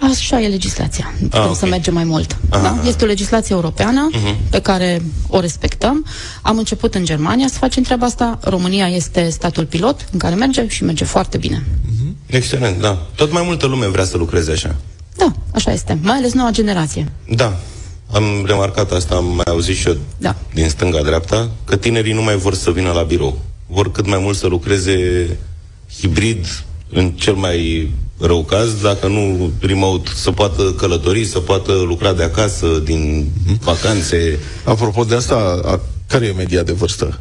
Așa e legislația. Nu putem ah, okay. să mergem mai mult. Aha. Da? Este o legislație europeană uh-huh. pe care o respectăm. Am început în Germania să facem treaba asta. România este statul pilot în care merge și merge foarte bine. Uh-huh. Excelent, da. Tot mai multă lume vrea să lucreze așa. Da, așa este. Mai ales noua generație. Da. Am remarcat asta, am mai auzit și eu da. din stânga-dreapta, că tinerii nu mai vor să vină la birou. Vor cât mai mult să lucreze hibrid, în cel mai rău caz, dacă nu remote, să poată călători, să poată lucra de acasă, din vacanțe. Apropo de asta, a, care e media de vârstă?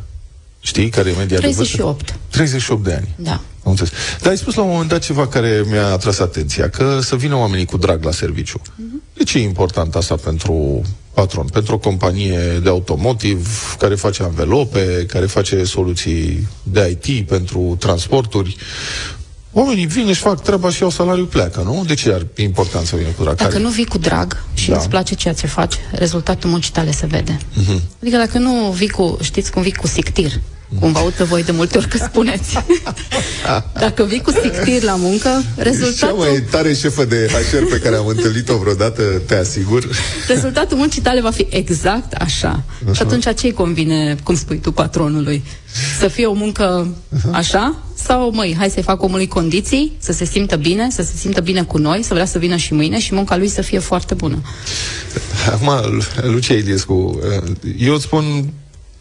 Știi care e media 38. de vârstă? 38 de ani. Da. Am înțeles. Dar ai spus la un moment dat ceva care mi-a atras atenția, că să vină oamenii cu drag la serviciu. Uh-huh. De ce e important asta pentru patron? Pentru o companie de automotiv care face anvelope, care face soluții de IT pentru transporturi, Oamenii vin, își fac treaba și iau salariu, pleacă, nu? De ce ar fi important să vină cu drag? Dacă nu vii cu drag și da. îți place ceea ce faci, rezultatul muncii tale se vede. Uh-huh. Adică dacă nu vii cu, știți cum vii cu sictir, cum vă aud pe voi de multe ori că spuneți. Dacă vii cu sictir la muncă, rezultatul... Cea mai tare șefă de HR pe care am întâlnit-o vreodată, te asigur. Rezultatul muncii tale va fi exact așa. Uh-huh. Și atunci ce-i convine, cum spui tu, patronului? Să fie o muncă așa? Sau, măi, hai să-i fac omului condiții, să se simtă bine, să se simtă bine cu noi, să vrea să vină și mâine și munca lui să fie foarte bună. Acum, Lucia Iliescu, eu îți spun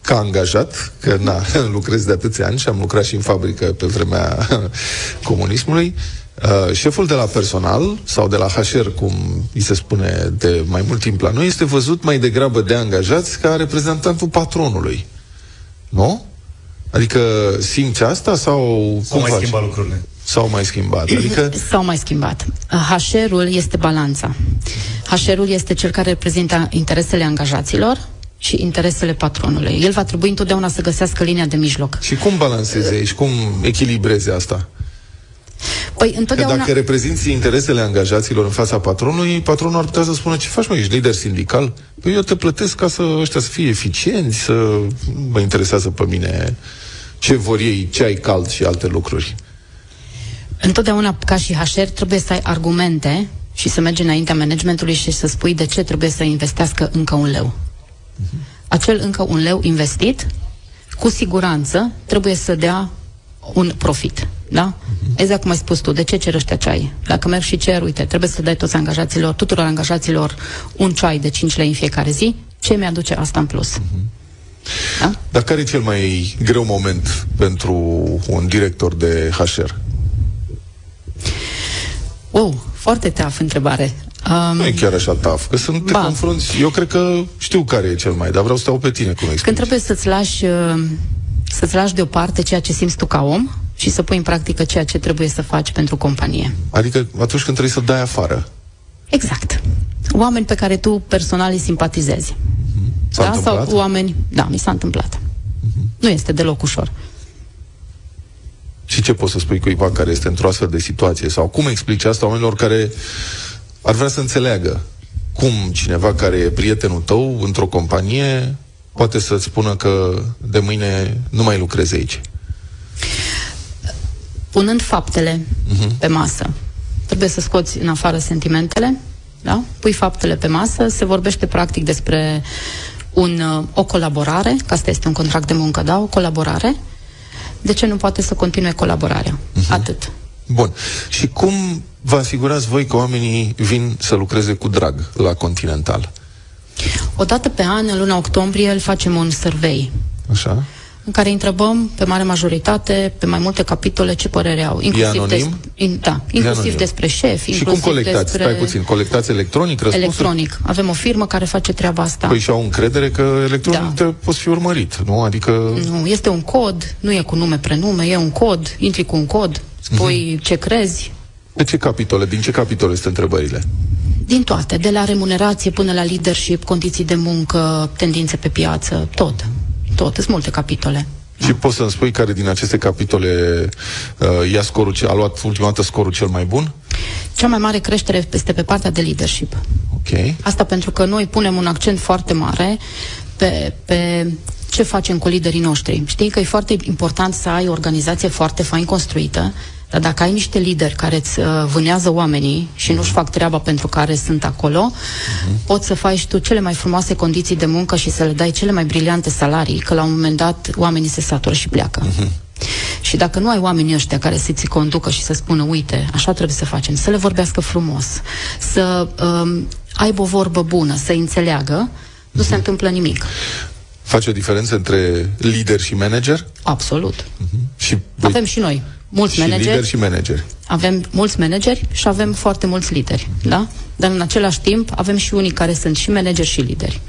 ca angajat, că na, lucrez de atâția ani și am lucrat și în fabrică pe vremea comunismului, Uh, șeful de la personal sau de la HR, cum îi se spune de mai mult timp la noi, este văzut mai degrabă de angajați ca reprezentantul patronului. Nu? Adică simți asta sau... Sau mai schimbat lucrurile? S-au mai schimbat. Adică... S-au mai schimbat. HR-ul este balanța. HR-ul este cel care reprezintă interesele angajaților, și interesele patronului. El va trebui întotdeauna să găsească linia de mijloc. Și cum balanceze aici? Cum echilibreze asta? Păi, întotdeauna... Că dacă reprezinți interesele angajaților în fața patronului, patronul ar putea să spună ce faci, mă, ești lider sindical? Păi eu te plătesc ca să ăștia să fie eficienți, să mă interesează pe mine ce vor ei, ce ai cald și alte lucruri. Întotdeauna, ca și HR, trebuie să ai argumente și să mergi înaintea managementului și să spui de ce trebuie să investească încă un leu acel încă un leu investit, cu siguranță trebuie să dea un profit. Da? Uh-huh. Exact cum ai spus tu, de ce cer ăștia ceai? Dacă merg și cer, uite, trebuie să dai toți angajaților, tuturor angajaților un ceai de 5 lei în fiecare zi, ce mi-aduce asta în plus? Uh-huh. Da? Dar care e cel mai greu moment pentru un director de HR? Wow, foarte teaf întrebare. Um, nu e chiar așa taf, că sunt te confrunți. Eu cred că știu care e cel mai, dar vreau să te pe tine cum explici. Când trebuie să-ți lași, uh, să-ți lași deoparte ceea ce simți tu ca om și să pui în practică ceea ce trebuie să faci pentru companie. Adică atunci când trebuie să dai afară. Exact. Oameni pe care tu personal îi simpatizezi. Mm-hmm. S-a da? Sau oameni... Da, mi s-a întâmplat. Mm-hmm. Nu este deloc ușor. Și ce poți să spui cuiva care este într-o astfel de situație? Sau cum explici asta oamenilor care ar vrea să înțeleagă cum cineva care e prietenul tău într-o companie poate să-ți spună că de mâine nu mai lucrezi aici. Punând faptele uh-huh. pe masă, trebuie să scoți în afară sentimentele Da? Pui faptele pe masă, se vorbește practic despre un, uh, o colaborare, că asta este un contract de muncă, da? O colaborare. De ce nu poate să continue colaborarea? Uh-huh. Atât. Bun. Și cum vă asigurați voi că oamenii vin să lucreze cu drag la Continental? O dată pe an, în luna octombrie, îl facem un survey. Așa în care întrebăm pe mare majoritate, pe mai multe capitole, ce părere au. Inclusiv, des, in, da, inclusiv despre șef. Și cum colectați? Despre... Stai puțin, colectați electronic răspunsuri? Electronic. Avem o firmă care face treaba asta. Păi și au încredere că electronic da. poți fi urmărit, nu? Adică... Nu, este un cod, nu e cu nume, prenume, e un cod, intri cu un cod, spui uh-huh. ce crezi. De ce capitole? Din ce capitole sunt întrebările? Din toate, de la remunerație până la leadership, condiții de muncă, tendințe pe piață, tot tot, sunt multe capitole. Și poți să-mi spui care din aceste capitole uh, ia scorul, a luat ultima dată scorul cel mai bun? Cea mai mare creștere este pe partea de leadership. Ok. Asta pentru că noi punem un accent foarte mare pe, pe ce facem cu liderii noștri. Știi că e foarte important să ai o organizație foarte fain construită, dar dacă ai niște lideri care îți uh, vânează oamenii și nu-și fac treaba pentru care sunt acolo, uh-huh. poți să faci tu cele mai frumoase condiții de muncă și să le dai cele mai briliante salarii, că la un moment dat oamenii se satură și pleacă. Uh-huh. Și dacă nu ai oamenii ăștia care să ți conducă și să spună, uite, așa trebuie să facem, să le vorbească frumos, să um, aibă o vorbă bună, să înțeleagă, nu uh-huh. se întâmplă nimic. Face o diferență între lider și manager? Absolut. Uh-huh. Și Avem și noi mulți și manageri. lideri și manageri. Avem mulți manageri și avem foarte mulți lideri, da? Dar în același timp avem și unii care sunt și manageri și lideri.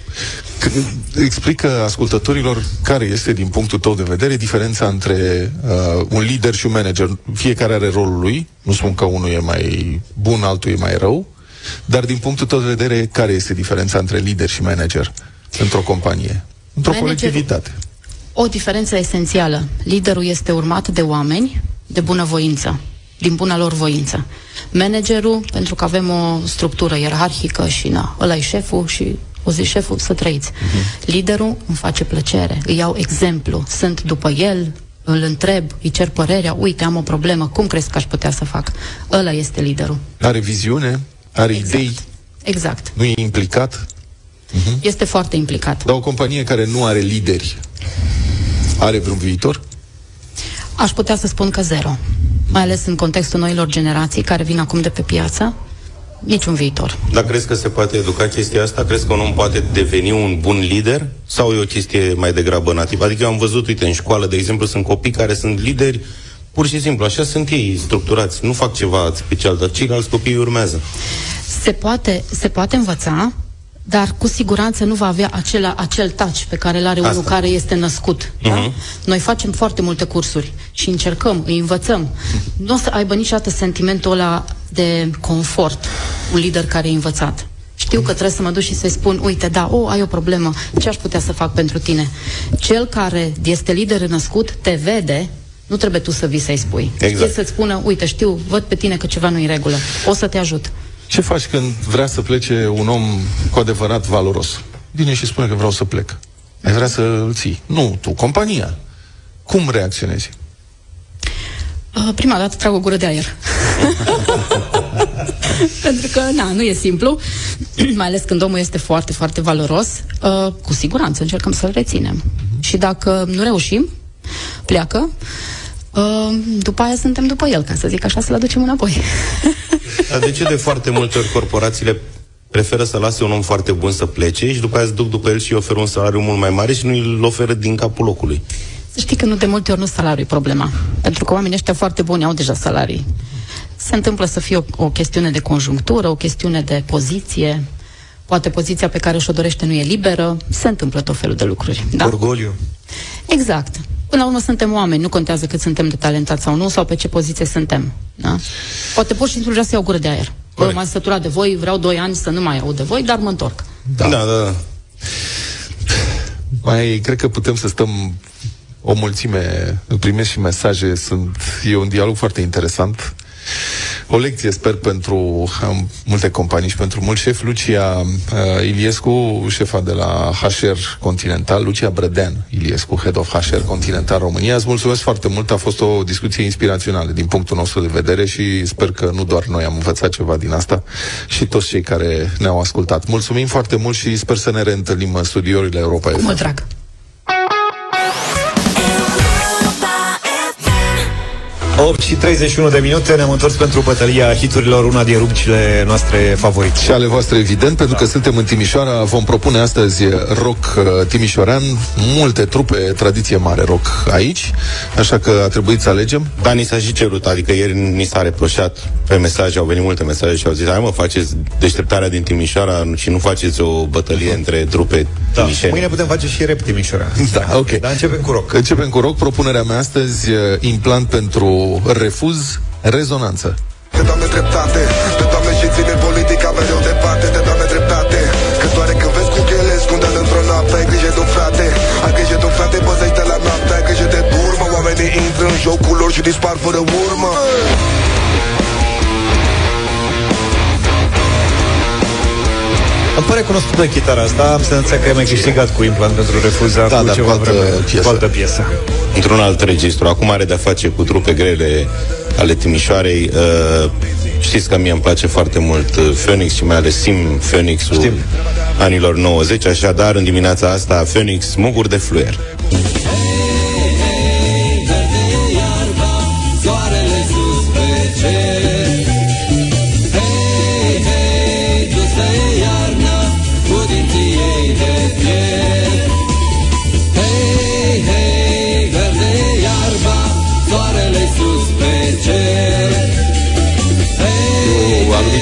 Explică ascultătorilor care este, din punctul tău de vedere, diferența între uh, un lider și un manager. Fiecare are rolul lui, nu spun că unul e mai bun, altul e mai rău, dar din punctul tău de vedere, care este diferența între lider și manager într-o companie, într-o manager, colectivitate? O diferență esențială. Liderul este urmat de oameni de bunăvoință, din bună lor voință. Managerul, pentru că avem o structură ierarhică și na, ăla e șeful și o zi șeful să trăiți. Uh-huh. Liderul îmi face plăcere, îi iau exemplu, sunt după el, îl întreb, îi cer părerea, uite, am o problemă, cum crezi că aș putea să fac? Ăla este liderul. Are viziune, are exact. idei. Exact. Nu e implicat? Uh-huh. Este foarte implicat. Dar o companie care nu are lideri, are vreun viitor? Aș putea să spun că zero. Mai ales în contextul noilor generații care vin acum de pe piață, niciun viitor. Dar crezi că se poate educa chestia asta? Crezi că un om poate deveni un bun lider? Sau e o chestie mai degrabă nativă? Adică eu am văzut, uite, în școală, de exemplu, sunt copii care sunt lideri pur și simplu, așa sunt ei structurați, nu fac ceva special, dar ceilalți copii urmează. Se poate, se poate învăța, dar cu siguranță nu va avea acela, acel touch pe care îl are Asta. unul care este născut. Uh-huh. Da? Mhm. Noi facem foarte multe cursuri și încercăm, îi învățăm. Nu o să aibă niciodată sentimentul ăla de confort, un lider care e învățat. Știu că trebuie să mă duc și să-i spun, uite, da, o, oh, ai o problemă, ce aș putea să fac pentru tine? Cel care este lider născut te vede, nu trebuie tu să vii să-i spui. Exact. E să-ți spună, uite, știu, văd pe tine că ceva nu e în regulă, o să te ajut. Ce faci când vrea să plece un om cu adevărat valoros? Vine și spune că vreau să plec. Ai vrea să îl ții. Nu, tu, compania. Cum reacționezi? Uh, prima dată trag o gură de aer. Pentru că, na, nu e simplu, mai ales când omul este foarte, foarte valoros. Uh, cu siguranță încercăm să-l reținem. Uh-huh. Și dacă nu reușim, pleacă, uh, după aia suntem după el, ca să zic așa, să-l aducem înapoi. Dar de ce de foarte multe ori corporațiile preferă să lase un om foarte bun să plece și după aia se duc după el și îi oferă un salariu mult mai mare și nu îl oferă din capul locului? Să știi că nu de multe ori nu salariul e problema. Pentru că oamenii ăștia foarte buni au deja salarii. Se întâmplă să fie o, o chestiune de conjunctură, o chestiune de poziție, poate poziția pe care și-o dorește nu e liberă, se întâmplă tot felul de lucruri. Da? Orgoliu. Exact. Până la urmă suntem oameni, nu contează cât suntem de talentați sau nu, sau pe ce poziție suntem. Da? Poate pur și simplu vrea să iau gură de aer. Bă, m-am săturat de voi, vreau doi ani să nu mai aud de voi, dar mă întorc. Da, da, da. Mai, cred că putem să stăm o mulțime, primesc și mesaje, sunt, e un dialog foarte interesant. O lecție, sper, pentru um, multe companii și pentru mulți șefi. Lucia uh, Iliescu, șefa de la HR Continental, Lucia Brădean Iliescu, Head of HR Continental România. Îți mulțumesc foarte mult, a fost o discuție inspirațională din punctul nostru de vedere și sper că nu doar noi am învățat ceva din asta și toți cei care ne-au ascultat. Mulțumim foarte mult și sper să ne reîntâlnim în studiourile Europa. Cu mult drag! 8 și 31 de minute ne-am întors pentru bătălia hiturilor, una din rubricile noastre favorite. Și ale voastre, evident, pentru da. că suntem în Timișoara, vom propune astăzi rock uh, timișorean, multe trupe, tradiție mare rock aici, așa că a trebuit să alegem. Da, ni s-a și cerut, adică ieri ni s-a reproșat pe mesaje, au venit multe mesaje și au zis, hai mă, faceți deșteptarea din Timișoara și nu faceți o bătălie între trupe da. timișeni. Mâine putem face și rep Timișoara. Da, ok. Dar începem cu rock. Începem cu rock. Propunerea mea astăzi, uh, implant pentru refuz, rezonanță. De doamne dreptate, de doamne și ține politica mereu departe, de doamne dreptate. Că doare când vezi cu chele scundă într-o noapte, ai grijă de un frate, ai grijă de un frate, păzește la noapte, ai grijă de turmă, oamenii intră în jocul lor și dispar fără urmă. Îmi pare cunoscută chitara asta, am senzația că ai mai câștigat cu implant pentru refuza da, cu da, ceva cu altă vreme, piesă. cu altă piesă. Într-un alt registru. Acum are de-a face cu trupe grele ale Timișoarei. Uh, știți că mie îmi place foarte mult uh, Phoenix și mai ales Sim Phoenix-ul Știm. anilor 90, așadar în dimineața asta Phoenix Muguri de Fluier.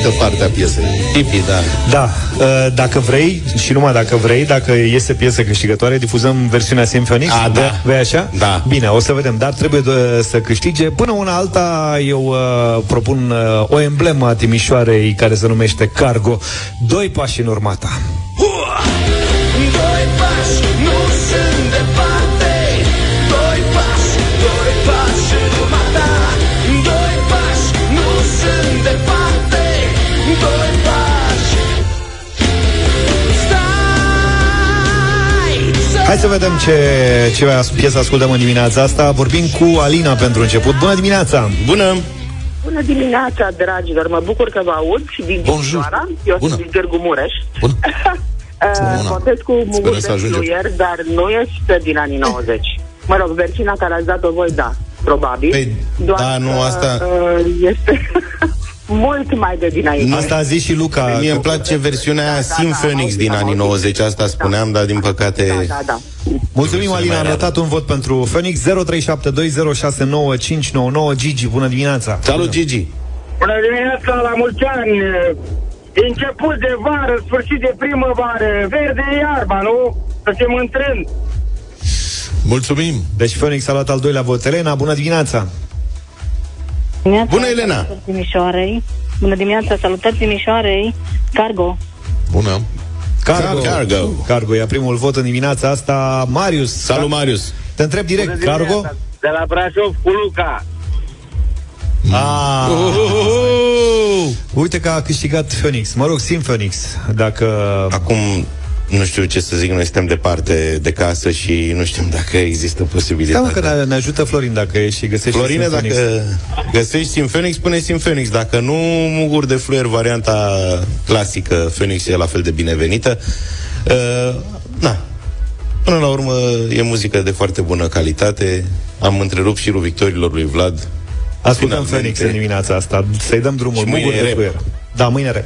O anumită parte a piesei. Tipi, da. Da, uh, dacă vrei, și numai dacă vrei, dacă este piesă câștigătoare, difuzăm versiunea Symphonix. A, da. Vei așa? Da. Bine, o să vedem, dar trebuie de, să câștige. Până una alta, eu uh, propun uh, o emblemă a Timișoarei care se numește Cargo. Doi pași în urma ta. Hai să vedem ce, ce piesă ascultăm în dimineața asta. Vorbim cu Alina pentru început. Bună dimineața! Bună! Bună dimineața, dragilor! Mă bucur că vă aud și din Bonjour. Timișoara. Eu Bună. sunt din Târgu Mureș. Bun. Uh, Bună. Votez cu Sperăm Mugur să de ajungem. fluier, dar nu este din anii 90. Mă rog, versiunea care ați dat-o voi, da, probabil. Păi, da, nu, că, asta- Uh, este mult mai de dinainte. Asta a zis și Luca. Mie îmi place versiunea Da, da, Sim da, Phoenix am din auzit, anii am auzit. 90, asta spuneam, dar din păcate... Da, da, da. Mulțumim, Alina, am notat un vot pentru Phoenix 0372069599 Gigi, bună dimineața! Salut, Gigi! Bună dimineața, la mulți ani! Început de vară, sfârșit de primăvară, verde e iarba, nu? Să fim în trend. Mulțumim! Deci Phoenix a luat al doilea vot. Elena, bună dimineața! Bună, Elena! Timișoarei. Bună dimineața, salutări Timișoarei. Cargo. Bună! Cargo. Cargo. Cargo ia primul vot în dimineața asta. Marius. Salut, Marius! Te întreb direct, Cargo? De la Brașov cu Luca. Ah. Uhuhu! Uite că a câștigat Phoenix. Mă rog, Sim Phoenix. Dacă... Acum, nu știu ce să zic, noi suntem departe de casă și nu știm dacă există Stai mă posibilitatea. că ne, ne ajută Florin dacă e și găsești Florine, Sim Phoenix. dacă găsești Sim Phoenix, spune Sim Phoenix. Dacă nu, Mugur de Fluier, varianta clasică Phoenix e la fel de binevenită. Uh, na. Până la urmă, e muzică de foarte bună calitate. Am întrerupt și victorilor lui Vlad. Ascultăm Finalmente. Phoenix în dimineața asta. Să-i dăm drumul. Și mâine Mugur de rap. fluier. Da, mâine rep.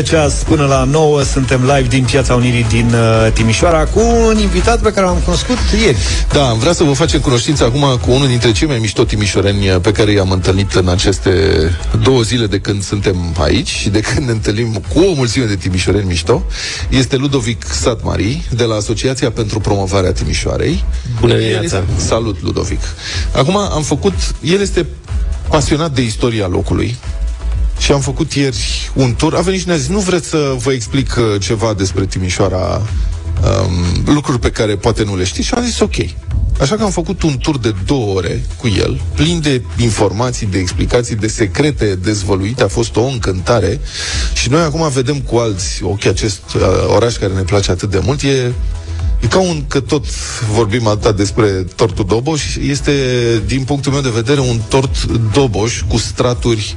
de ceas până la 9 suntem live din Piața Unirii din uh, Timișoara cu un invitat pe care l-am cunoscut ieri. Da, am vrea să vă facem cunoștință acum cu unul dintre cei mai mișto timișoreni pe care i-am întâlnit în aceste două zile de când suntem aici și de când ne întâlnim cu o mulțime de timișoreni mișto. Este Ludovic Satmari de la Asociația pentru Promovarea Timișoarei. Bună dimineața! Salut, Ludovic! Acum am făcut, el este pasionat de istoria locului, și am făcut ieri un tur. A venit și ne-a zis, nu vreți să vă explic uh, ceva despre Timișoara, um, lucruri pe care poate nu le știți? Și am zis, ok. Așa că am făcut un tur de două ore cu el, plin de informații, de explicații, de secrete dezvăluite. A fost o încântare și noi acum vedem cu alți ochi acest uh, oraș care ne place atât de mult. E E ca un, că tot vorbim atât despre tortul Doboș, este, din punctul meu de vedere, un tort Doboș cu straturi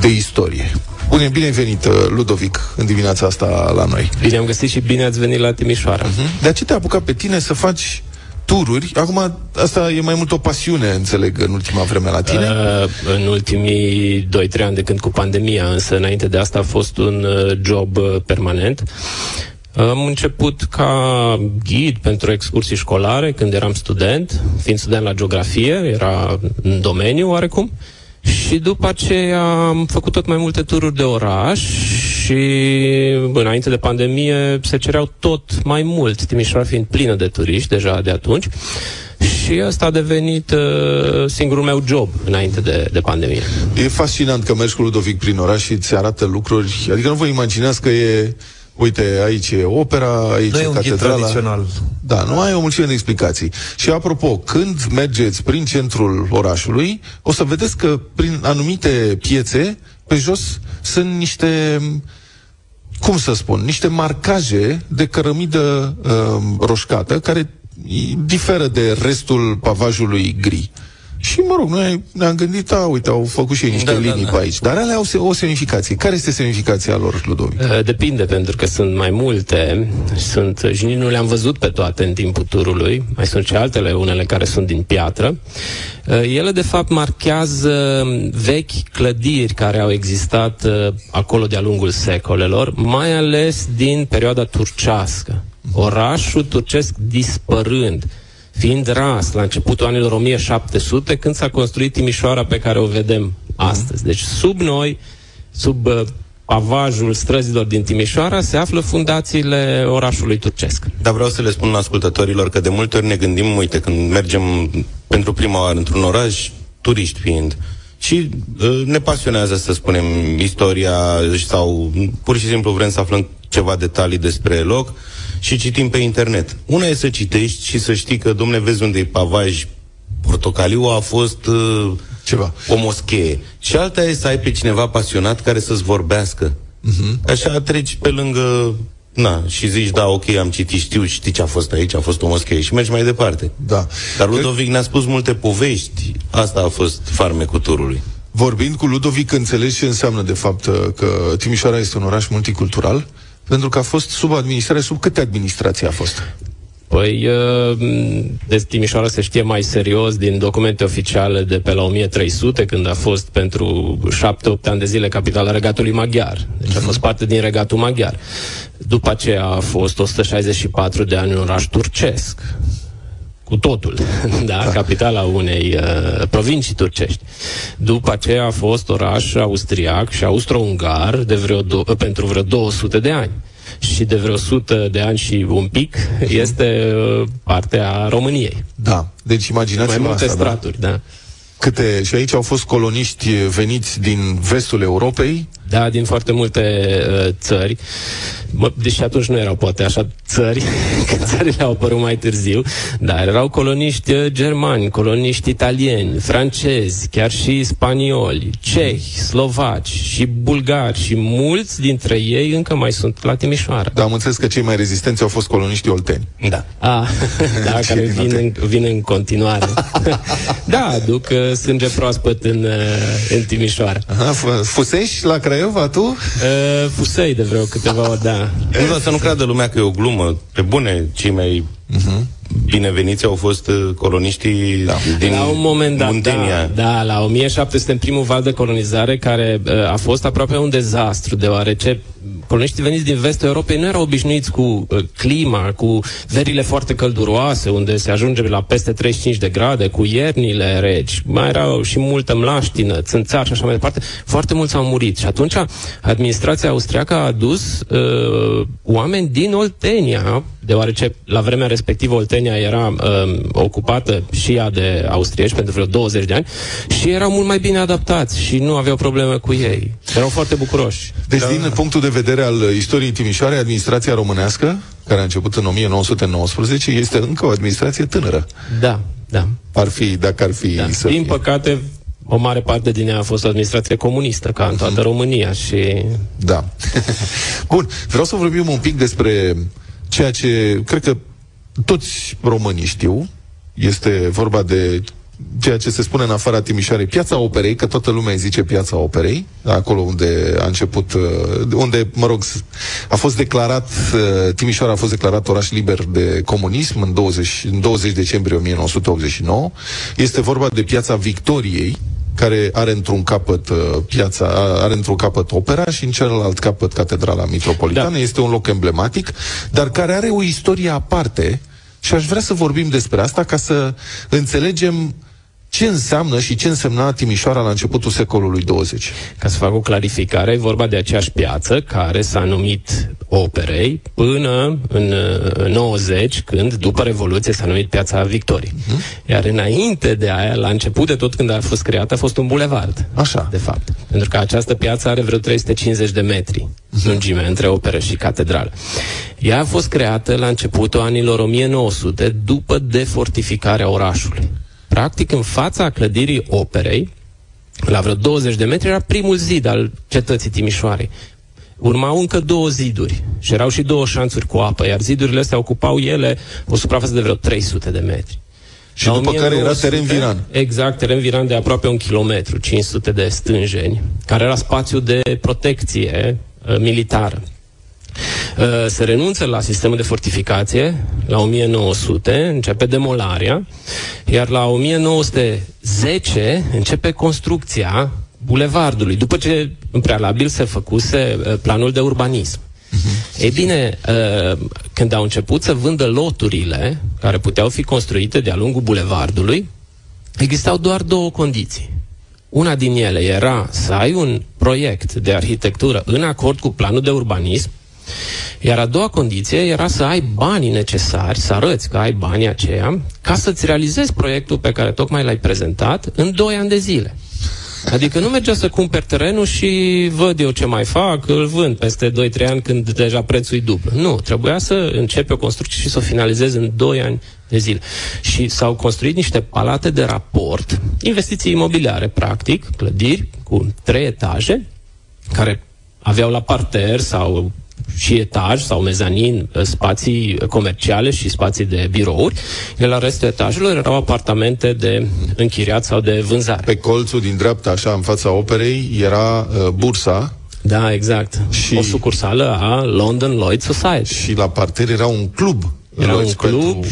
de istorie. Bine, bine venit, uh, Ludovic, în dimineața asta la noi. Bine am găsit și bine ați venit la Timișoara. Uh-huh. De ce te-a apucat pe tine să faci tururi. Acum, asta e mai mult o pasiune, înțeleg, în ultima vreme la tine. Uh, în ultimii 2-3 ani de când cu pandemia, însă înainte de asta a fost un uh, job uh, permanent. Am început ca ghid pentru excursii școlare când eram student, fiind student la geografie, era în domeniu oarecum. Și după aceea am făcut tot mai multe tururi de oraș și înainte de pandemie se cereau tot mai mult, Timișoara fiind plină de turiști deja de atunci. Și asta a devenit uh, singurul meu job înainte de, de pandemie. E fascinant că mergi cu Ludovic prin oraș și îți arată lucruri. Adică nu vă imaginați că e Uite, aici e opera, aici nu e, e un catedrala. tradițional. Da, nu ai o mulțime de explicații. Și apropo, când mergeți prin centrul orașului, o să vedeți că prin anumite piețe, pe jos, sunt niște cum să spun, niște marcaje de cărămidă uh, roșcată care diferă de restul pavajului gri. Și, mă rog, noi ne-am gândit, a, uite, au făcut și ei niște da, linii da, da. pe aici. Dar alea au o semnificație. Care este semnificația lor, Ludovic? Uh, depinde, pentru că sunt mai multe. Sunt, și nici nu le-am văzut pe toate în timpul turului. Mai sunt și altele, unele care sunt din piatră. Uh, ele, de fapt, marchează vechi clădiri care au existat uh, acolo de-a lungul secolelor, mai ales din perioada turcească. Orașul turcesc dispărând fiind ras la începutul anilor 1700, când s-a construit Timișoara pe care o vedem astăzi. Deci sub noi, sub uh, pavajul străzilor din Timișoara se află fundațiile orașului turcesc. Dar vreau să le spun ascultătorilor că de multe ori ne gândim, uite, când mergem pentru prima oară într-un oraș, turiști fiind, și uh, ne pasionează, să spunem, istoria sau pur și simplu vrem să aflăm ceva detalii despre loc și citim pe internet. Una e să citești și să știi că, domne, vezi unde e pavaj portocaliu, a fost uh, Ceva. o moschee. Și alta e să ai pe cineva pasionat care să-ți vorbească. Uh-huh. Așa treci pe lângă Na, și zici, da, ok, am citit, știu, știi ce a fost aici, a fost o moschee și mergi mai departe. Da. Dar Ludovic ne-a spus multe povești. Asta a fost farmecul turului. Vorbind cu Ludovic, înțelegi ce înseamnă, de fapt, că Timișoara este un oraș multicultural? Pentru că a fost sub administrare, sub câte administrații a fost? Păi, uh, de Timișoara se știe mai serios din documente oficiale de pe la 1300, când a fost pentru 7-8 ani de zile capitala regatului maghiar. Deci a fost parte din regatul maghiar. După aceea a fost 164 de ani un oraș turcesc cu totul, da? da. capitala unei uh, provincii turcești. După aceea a fost oraș austriac și austro-ungar de vreo do- pentru vreo 200 de ani și de vreo 100 de ani și un pic este uh, partea României. Da, deci imaginați-vă Mai multe asta, straturi, da. da. Câte, și aici au fost coloniști veniți din vestul Europei? Da, din foarte multe uh, țări. Mă, deși atunci nu erau poate așa țări, că țările au apărut mai târziu, dar erau coloniști uh, germani, coloniști italieni, francezi, chiar și spanioli, cehi, slovaci și bulgari și mulți dintre ei încă mai sunt la Timișoara. Da, am înțeles că cei mai rezistenți au fost coloniștii olteni. Da. A, da, care vin în, vin în continuare. da, aduc uh, sânge proaspăt în, uh, în Timișoara. Aha, fusești la Craiova, tu? Uh, fusei de vreo câteva ori, da. Nu, dar să nu creadă lumea că e o glumă. Pe bune, cei mai uh-huh bineveniți au fost uh, coloniștii da. din La un moment dat, Muntenia. da, da, la 1700, în primul val de colonizare, care uh, a fost aproape un dezastru, deoarece coloniștii veniți din vestul Europei nu erau obișnuiți cu uh, clima, cu verile foarte călduroase, unde se ajunge la peste 35 de grade, cu iernile reci, mai erau și multă mlaștină, țânțar și așa mai departe. Foarte mulți au murit și atunci administrația austriacă a adus uh, oameni din Oltenia, deoarece la vremea respectivă Oltenia era uh, ocupată și ea de austrieci pentru vreo 20 de ani și erau mult mai bine adaptați și nu aveau probleme cu ei. Erau foarte bucuroși. Deci, Era- din punctul de vedere al istoriei Timișoarei, administrația românească, care a început în 1919, este încă o administrație tânără. Da, da. Ar fi, dacă ar fi Da. să Din păcate, o mare parte din ea a fost o administrație comunistă, ca în toată România și... Da. Bun, vreau să vorbim un pic despre ceea ce cred că toți românii știu. Este vorba de ceea ce se spune în afara Timișoarei, piața operei, că toată lumea îi zice piața operei, acolo unde a început, uh, unde, mă rog, s- a fost declarat, uh, Timișoara a fost declarat oraș liber de comunism în 20, în 20 decembrie 1989. Este vorba de piața Victoriei, care are într-un capăt uh, piața, a- are într-un capăt opera și în celălalt capăt catedrala metropolitană. Da. Este un loc emblematic, dar care are o istorie aparte și aș vrea să vorbim despre asta ca să înțelegem ce înseamnă și ce însemna Timișoara la începutul secolului 20. Ca să fac o clarificare, e vorba de aceeași piață care s-a numit Operei până în uh, 90, când, după Revoluție, s-a numit Piața Victoriei. Uh-huh. Iar înainte de aia, la început de tot când a fost creată, a fost un bulevard. Așa. De fapt. Pentru că această piață are vreo 350 de metri uh-huh. lungime între operă și catedrală. Ea a fost creată la începutul anilor 1900, după defortificarea orașului. Practic, în fața clădirii operei, la vreo 20 de metri, era primul zid al cetății Timișoarei. Urmau încă două ziduri și erau și două șanțuri cu apă, iar zidurile astea ocupau ele o suprafață de vreo 300 de metri. Și după care era teren viran. Exact, teren viran de aproape un kilometru, 500 de stânjeni, care era spațiu de protecție uh, militară. Uh, se renunță la sistemul de fortificație la 1900, începe demolarea, iar la 1910 începe construcția bulevardului, după ce în prealabil se făcuse uh, planul de urbanism. Ei bine, uh, când au început să vândă loturile care puteau fi construite de-a lungul bulevardului, existau doar două condiții. Una din ele era să ai un proiect de arhitectură în acord cu planul de urbanism, iar a doua condiție era să ai banii necesari, să arăți că ai banii aceia, ca să-ți realizezi proiectul pe care tocmai l-ai prezentat în 2 ani de zile. Adică nu mergea să cumperi terenul și văd eu ce mai fac, îl vând peste 2-3 ani când deja prețul e dublu. Nu, trebuia să începi o construcție și să o finalizezi în 2 ani de zile. Și s-au construit niște palate de raport, investiții imobiliare, practic, clădiri cu trei etaje, care aveau la parter sau și etaj sau mezanin eh, spații comerciale și spații de birouri, iar la restul etajelor erau apartamente de închiriat sau de vânzare. Pe colțul din dreapta, așa, în fața operei, era uh, bursa Da, exact. Și- O sucursală a London Lloyd Society. și la parter era un club. Era un Lloyd's club, pentru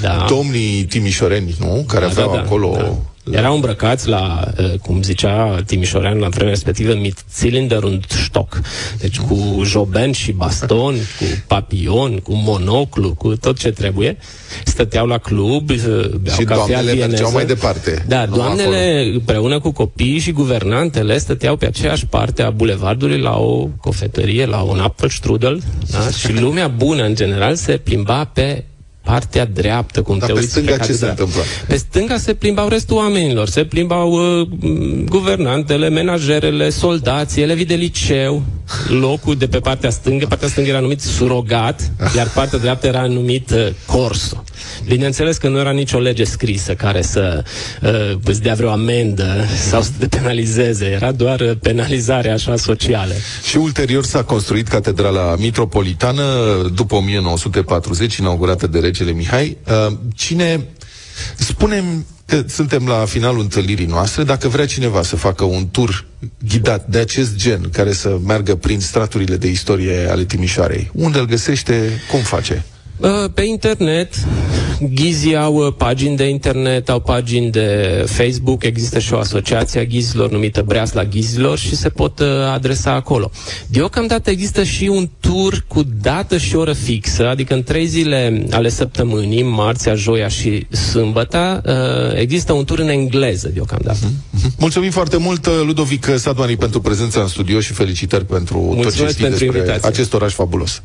da. Domnii timișoreni, nu? Care Da, aveau da, da, acolo... da. Erau îmbrăcați la, eh, cum zicea Timișorean la vremea respectivă, mit Zylinder und Stock. Deci cu joben și baston, cu papion, cu monoclu, cu tot ce trebuie. Stăteau la club, eh, beau Și cafea doamnele vieneză. mergeau mai departe. Da, Nu doamnele împreună cu copiii și guvernantele stăteau pe aceeași parte a bulevardului la o cofetărie, la un Apfelstrudel, da? și lumea bună în general se plimba pe partea dreaptă, cum Dar te pe uiți stânga ce se catedrală. întâmpla? Pe stânga se plimbau restul oamenilor, se plimbau uh, m, guvernantele, menajerele, soldații, elevii de liceu, locul de pe partea stângă, partea stângă era numit surogat, iar partea dreaptă era numit uh, corso. Bineînțeles că nu era nicio lege scrisă care să uh, îți dea vreo amendă sau să te penalizeze, era doar uh, penalizare așa socială. Și ulterior s-a construit catedrala metropolitană după 1940, inaugurată de regele Mihai. Uh, Cine... Spunem că suntem la finalul întâlnirii noastre, dacă vrea cineva să facă un tur ghidat de acest gen, care să meargă prin straturile de istorie ale Timișoarei, unde îl găsește, cum face? Uh, Pe internet, ghizii au uh, pagini de internet, au pagini de Facebook, există și o asociație a ghizilor numită Breasla Ghizilor și se pot uh, adresa acolo. Deocamdată există și un tur cu dată și oră fixă, adică în trei zile ale săptămânii, marțea, joia și sâmbăta, uh, există un tur în engleză deocamdată. Mulțumim foarte mult, Ludovic Sadmani, pentru prezența în studio și felicitări pentru tot ce Mulțumesc știți pentru despre invitație. acest oraș fabulos.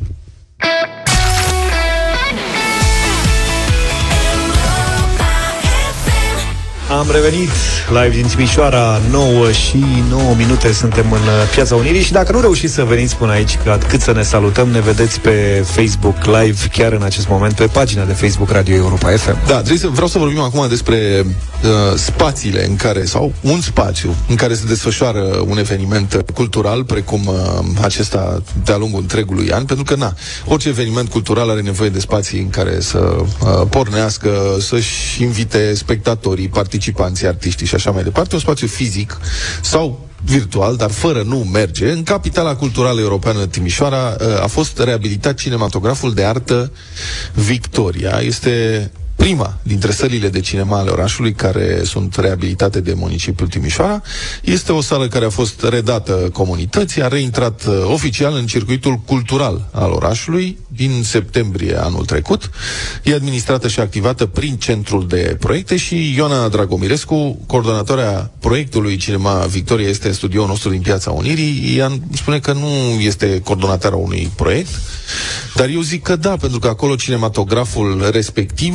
Am revenit live din Timișoara 9 și 9 minute Suntem în uh, Piața Unirii Și dacă nu reușiți să veniți până aici Că cât să ne salutăm, ne vedeți pe Facebook Live Chiar în acest moment Pe pagina de Facebook Radio Europa FM Da, trebuie să, vreau să vorbim acum despre uh, spațiile în care, sau un spațiu în care se desfășoară un eveniment uh, cultural, precum uh, acesta de-a lungul întregului an, pentru că, na, orice eveniment cultural are nevoie de spații în care să uh, pornească, să-și invite spectatorii, participanții, artiștii și așa mai departe, un spațiu fizic sau virtual, dar fără nu merge. În capitala culturală europeană Timișoara uh, a fost reabilitat cinematograful de artă Victoria. Este prima dintre sălile de cinema ale orașului care sunt reabilitate de municipiul Timișoara. Este o sală care a fost redată comunității, a reintrat uh, oficial în circuitul cultural al orașului din septembrie anul trecut. E administrată și activată prin centrul de proiecte și Ioana Dragomirescu, coordonatoarea proiectului Cinema Victoria, este în studioul nostru din Piața Unirii. Ea spune că nu este coordonatoarea unui proiect, dar eu zic că da, pentru că acolo cinematograful respectiv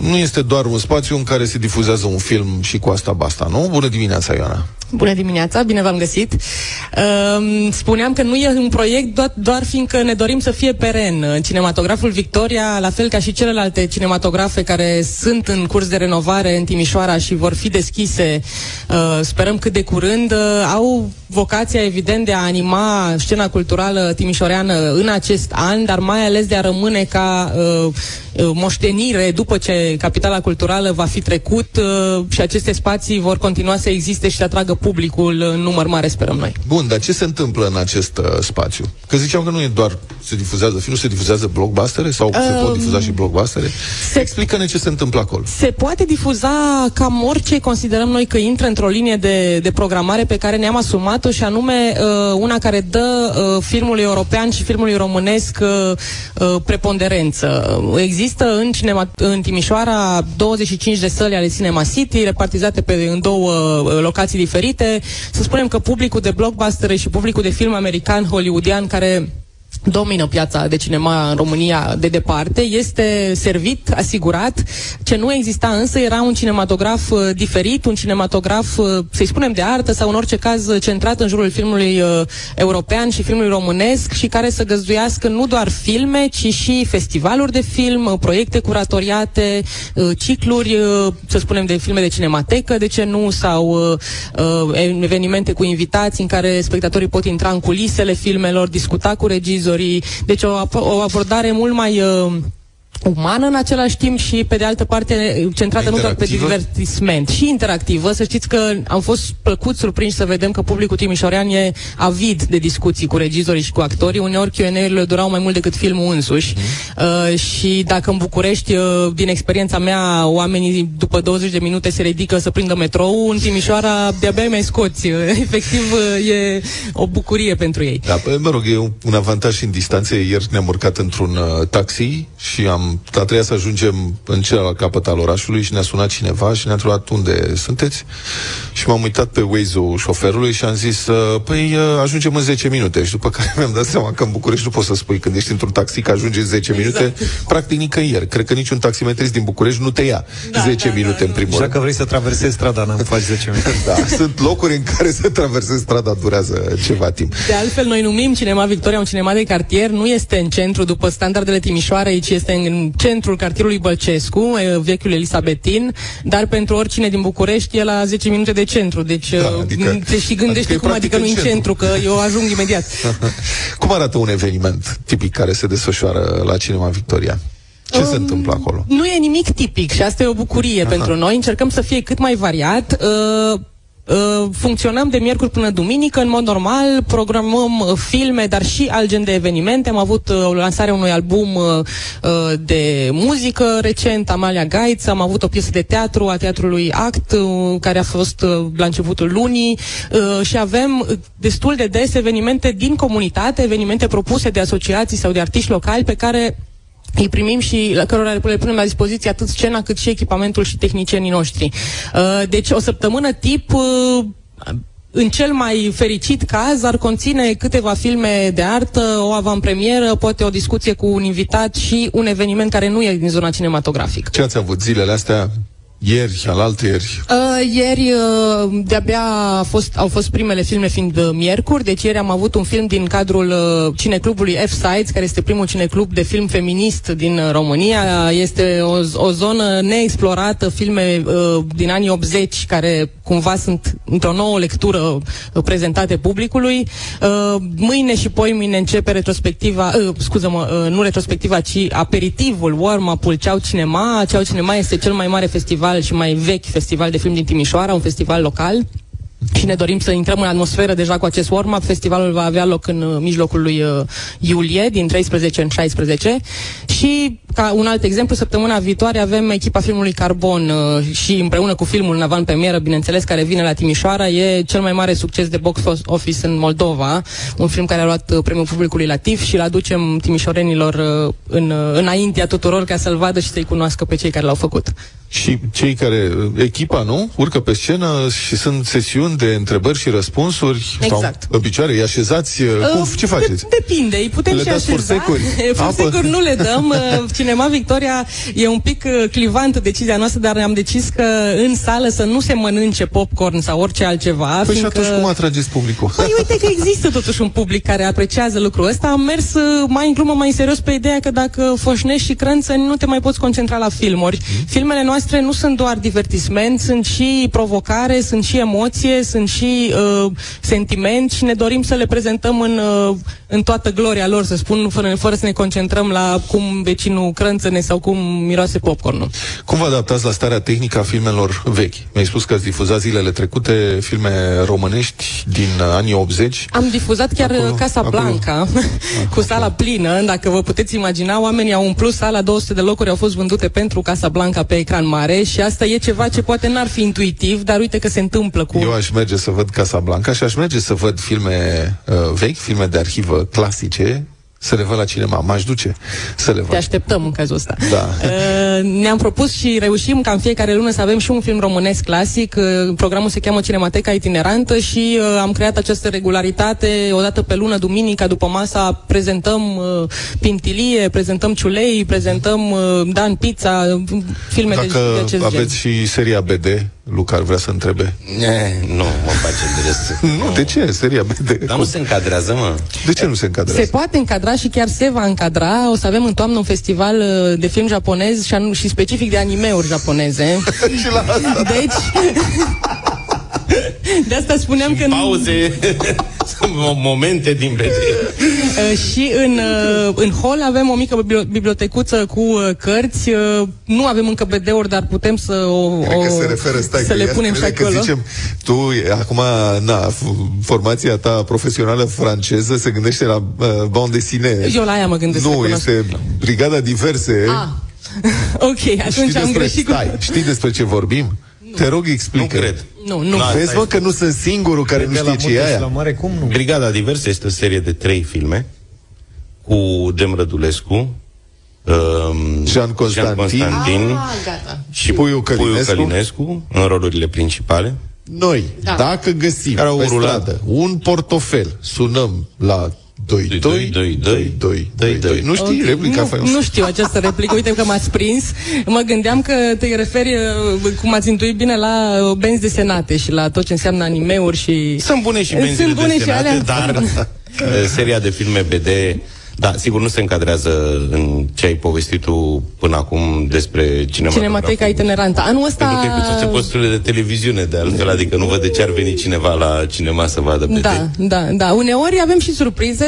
nu este doar un spațiu în care se difuzează un film și cu asta basta, nu? Bună dimineața, Ioana! Bună dimineața, bine v-am găsit. Um, spuneam că nu e un proiect doar, doar fiindcă ne dorim să fie peren. Cinematograful Victoria, la fel ca și celelalte cinematografe care sunt în curs de renovare în Timișoara și vor fi deschise, uh, sperăm cât de curând, uh, au vocația evident de a anima scena culturală timișoreană în acest an, dar mai ales de a rămâne ca uh, uh, moștenire după ce capitala culturală va fi trecut uh, și aceste spații vor continua să existe și să atragă publicul în număr mare, sperăm noi. Bun, dar ce se întâmplă în acest uh, spațiu? Că ziceam că nu e doar se difuzează filmul, se difuzează blockbustere sau um, se pot Um, difuza și blockbustere? se- Explică-ne ce se întâmplă acolo. Se poate difuza cam orice considerăm noi că intră într-o linie de, de programare pe care ne-am asumat-o și anume uh, una care dă uh, filmului european și filmului românesc uh, uh, preponderență. Există în, cinema, în Timișoara 25 de săli ale Cinema City repartizate pe, în două uh, locații diferite. Să spunem că publicul de blockbuster și publicul de film american, hollywoodian, care domină piața de cinema în România de departe, este servit, asigurat. Ce nu exista însă era un cinematograf uh, diferit, un cinematograf, uh, să-i spunem, de artă sau în orice caz uh, centrat în jurul filmului uh, european și filmului românesc și care să găzduiască nu doar filme, ci și festivaluri de film, uh, proiecte curatoriate, uh, cicluri, uh, să spunem, de filme de cinematecă, de ce nu, sau uh, uh, evenimente cu invitați în care spectatorii pot intra în culisele filmelor, discuta cu regizorii. Deci o, ap- o abordare mult mai uh, umană în același timp și, pe de altă parte, centrată nu doar pe Interactivă? divertisment, și interactivă. Să știți că am fost plăcut surprinși să vedem că publicul timișorean e avid de discuții cu regizorii și cu actorii. Uneori Q&A-urile durau mai mult decât filmul însuși. Uh, și dacă în București, uh, din experiența mea, oamenii după 20 de minute se ridică să prindă metrou, în Timișoara de-abia îi mai scoți. Uh, Efectiv, uh, e o bucurie pentru ei. Da, păi, mă rog, e un, un avantaj și în distanțe. Ieri ne-am urcat într-un uh, taxi și am a trebuit să ajungem în celălalt capăt al orașului și ne-a sunat cineva și ne-a întrebat unde sunteți. Și m-am uitat pe Waze-ul șoferului și am zis, uh, păi uh, ajungem în 10 minute. Și după care mi-am dat seama că în București nu poți să spui când ești într-un taxi că ajungi în 10 Exact. minute. Practic nicăieri. Cred că niciun taximetrist din București nu te ia Da, 10 da, minute da, în da. primul Și rând. dacă vrei să traversezi strada, n-am faci 10 minute Da, sunt locuri în care să traversezi strada durează ceva timp. De altfel, noi numim Cinema Victoria un cinema de cartier, nu este în centru după standardele Timișoarei, ci este în centrul cartierului Bălcescu, e, vechiul Elisabetin, dar pentru oricine din București e la 10 minute de centru, deci Da, da, adică- adică, te și gândești adică e cum practic adică în nu în centru. centru, că eu ajung imediat. Cum arată un eveniment tipic care se desfășoară la Cinema Victoria? Ce se întâmplă acolo? Nu e nimic tipic și asta e o bucurie Aha. pentru noi. Încercăm să fie cât mai variat. Uh, Uh, funcționăm de miercuri până duminică, în mod normal, programăm uh, filme, dar și alt gen de evenimente. Am avut uh, lansarea unui album uh, uh, de muzică recent, Amalia Gaiț, am avut o piesă de teatru a teatrului Act, uh, care a fost uh, la începutul lunii uh, și avem uh, destul de des evenimente din comunitate, evenimente propuse de asociații sau de artiști locali pe care îi primim și la cărora le punem la dispoziție atât scena cât și echipamentul și tehnicienii noștri. Uh, Deci o săptămână tip uh, în cel mai fericit caz ar conține câteva filme de artă, o avantpremieră, poate o discuție cu un invitat și un eveniment care nu e din zona cinematografică. Ce ați avut zilele astea? Ieri, alaltă ieri. Uh, ieri uh, de-abia a fost, au fost primele filme fiind uh, miercuri, deci ieri am avut un film din cadrul uh, cineclubului F-Sides, care este primul cineclub de film feminist din uh, România. Este o, o zonă neexplorată, filme uh, din anii 80 care cumva sunt într-o nouă lectură uh, prezentate publicului. Uh, mâine și poi mâine începe retrospectiva, uh, scuză-mă, uh, nu retrospectiva, ci aperitivul, warm-up-ul Ceau Cinema. Ceau Cinema este cel mai mare festival și mai vechi festival de film din Timișoara, un festival local. Și ne dorim să intrăm în atmosferă deja cu acest warm-up. Festivalul va avea loc în uh, mijlocul lui uh, iulie, din 13 în 16. Și, ca un alt exemplu, săptămâna viitoare avem echipa filmului Carbon uh, și împreună cu filmul în avant-premieră, bineînțeles, care vine la Timișoara. E cel mai mare succes de box office în Moldova, un film care a luat uh, premiul publicului la TIF și îl aducem timișorenilor uh, în, uh, înaintea tuturor ca să-l vadă și să-i cunoască pe cei care l-au făcut. Și cei care, echipa, nu? Urcă pe scenă și sunt sesiuni de întrebări și răspunsuri. Exact. Sau, în picioare, îi așezați, cum, Uh, ce faceți? De, depinde, îi putem Le și dați așeza. forsecuri? Forsecuri Apă? nu le dăm. Uh, Cinema Victoria e un pic uh, clivantă decizia noastră, dar am decis că în sală să nu se mănânce popcorn sau orice altceva. Păi și fiindcă... atunci cum atrageți publicul? Păi uite că există totuși un public care apreciază lucrul ăsta. Am mers uh, mai în glumă, mai în serios pe ideea că dacă foșnești și crânțăni, nu te mai poți concentra la filmuri. Filmele noastre nu sunt doar divertisment, sunt și provocare, sunt și emoție, sunt și uh, sentiment și ne dorim să le prezentăm în, uh, în toată gloria lor, să spun, fără, fără să ne concentrăm la cum vecinul crânțăne sau cum miroase popcornul. Cum vă adaptați la starea tehnică a filmelor vechi? Mi-ai spus că ați difuzat zilele trecute filme românești din uh, anii 80. Am difuzat chiar Acolo- acolo, Casa acolo. Blanca cu sala plină. Dacă vă puteți imagina, oamenii au umplut sala, 200 de locuri au fost vândute pentru Casa Blanca pe ecran mare și asta e ceva ce poate n-ar fi intuitiv, dar uite că se întâmplă cu... Eu aș merge să văd Casa Blanca și aș merge să văd filme uh, vechi, filme de arhivă clasice, să le văd la cinema. M-aș duce să le Te văd. așteptăm în cazul ăsta. Da. Uh, ne-am propus și reușim ca în fiecare lună să avem și un film românesc clasic. Uh, programul se cheamă Cinemateca Itinerantă și uh, am creat această regularitate. O dată pe lună, duminica, după masa, prezentăm uh, Pintilie, prezentăm Ciulei, prezentăm uh, Dan Pizza, uh, filme de, de Dacă acest aveți gen. și seria BD, Luca ar vrea să întrebe. Ne, nu mă face interes. Nu, de ce? Seria BD. Dar nu se încadrează, mă. De ce nu se încadrează? Se poate încadra și chiar se va încadra. O să avem în toamnă un festival uh, de film japonez și, anu- și specific de animeuri japoneze. și la asta. Deci, de asta spuneam că... nu- Pauze, momente din vedere. Uh, și în, uh, în hall avem o mică bibli- bibliotecuță cu uh, cărți. Uh, nu avem încă BD-uri, dar putem să o, Cred o că se referă, stai, să că le ea punem și crede că acolo. zicem, tu, e- acum, na, f- formația ta profesională franceză se gândește la uh, bande dessinée. Eu la aia mă gândesc. Nu, recunosc. este brigada diverse. Ah. ok, atunci știi, am despre, greșit cu... stai, știi despre ce vorbim? Te rog, explică. Nu cred. Nu, nu. Na, Vezi, stai. mă, că nu sunt singurul care nu De la știe ce e multe și aia. la mare, cum nu? Brigada Diversă este o serie de trei filme cu Gem Rădulescu, um, Jean Constantin. Constantin Ah, gata. și Puiu Călinescu. Puiu Călinescu în rolurile principale. Noi, Da. dacă găsim Care au pe rulat. stradă un portofel, sunăm la 22 doi, doi, doi, 22 doi. Nu știi Ok, replica nu, faimoasă? nu știu această replică, uite că m-ați prins. Mă gândeam că te referi, uh, cum ați intuit bine, la uh, benzi desenate și la tot ce înseamnă animeuri și... Sunt bune și benzile Sunt bune și desenate, alea. dar uh, seria de filme BD Da, sigur, nu se încadrează în ce ai povestit tu până acum despre cinema. Cinemateca itinerantă. Anul ăsta... Pentru că e pe toate posturile de televiziune, de altfel, adică nu văd de ce ar veni cineva la cinema să vadă pe Da, da, da. Uneori avem și surprize,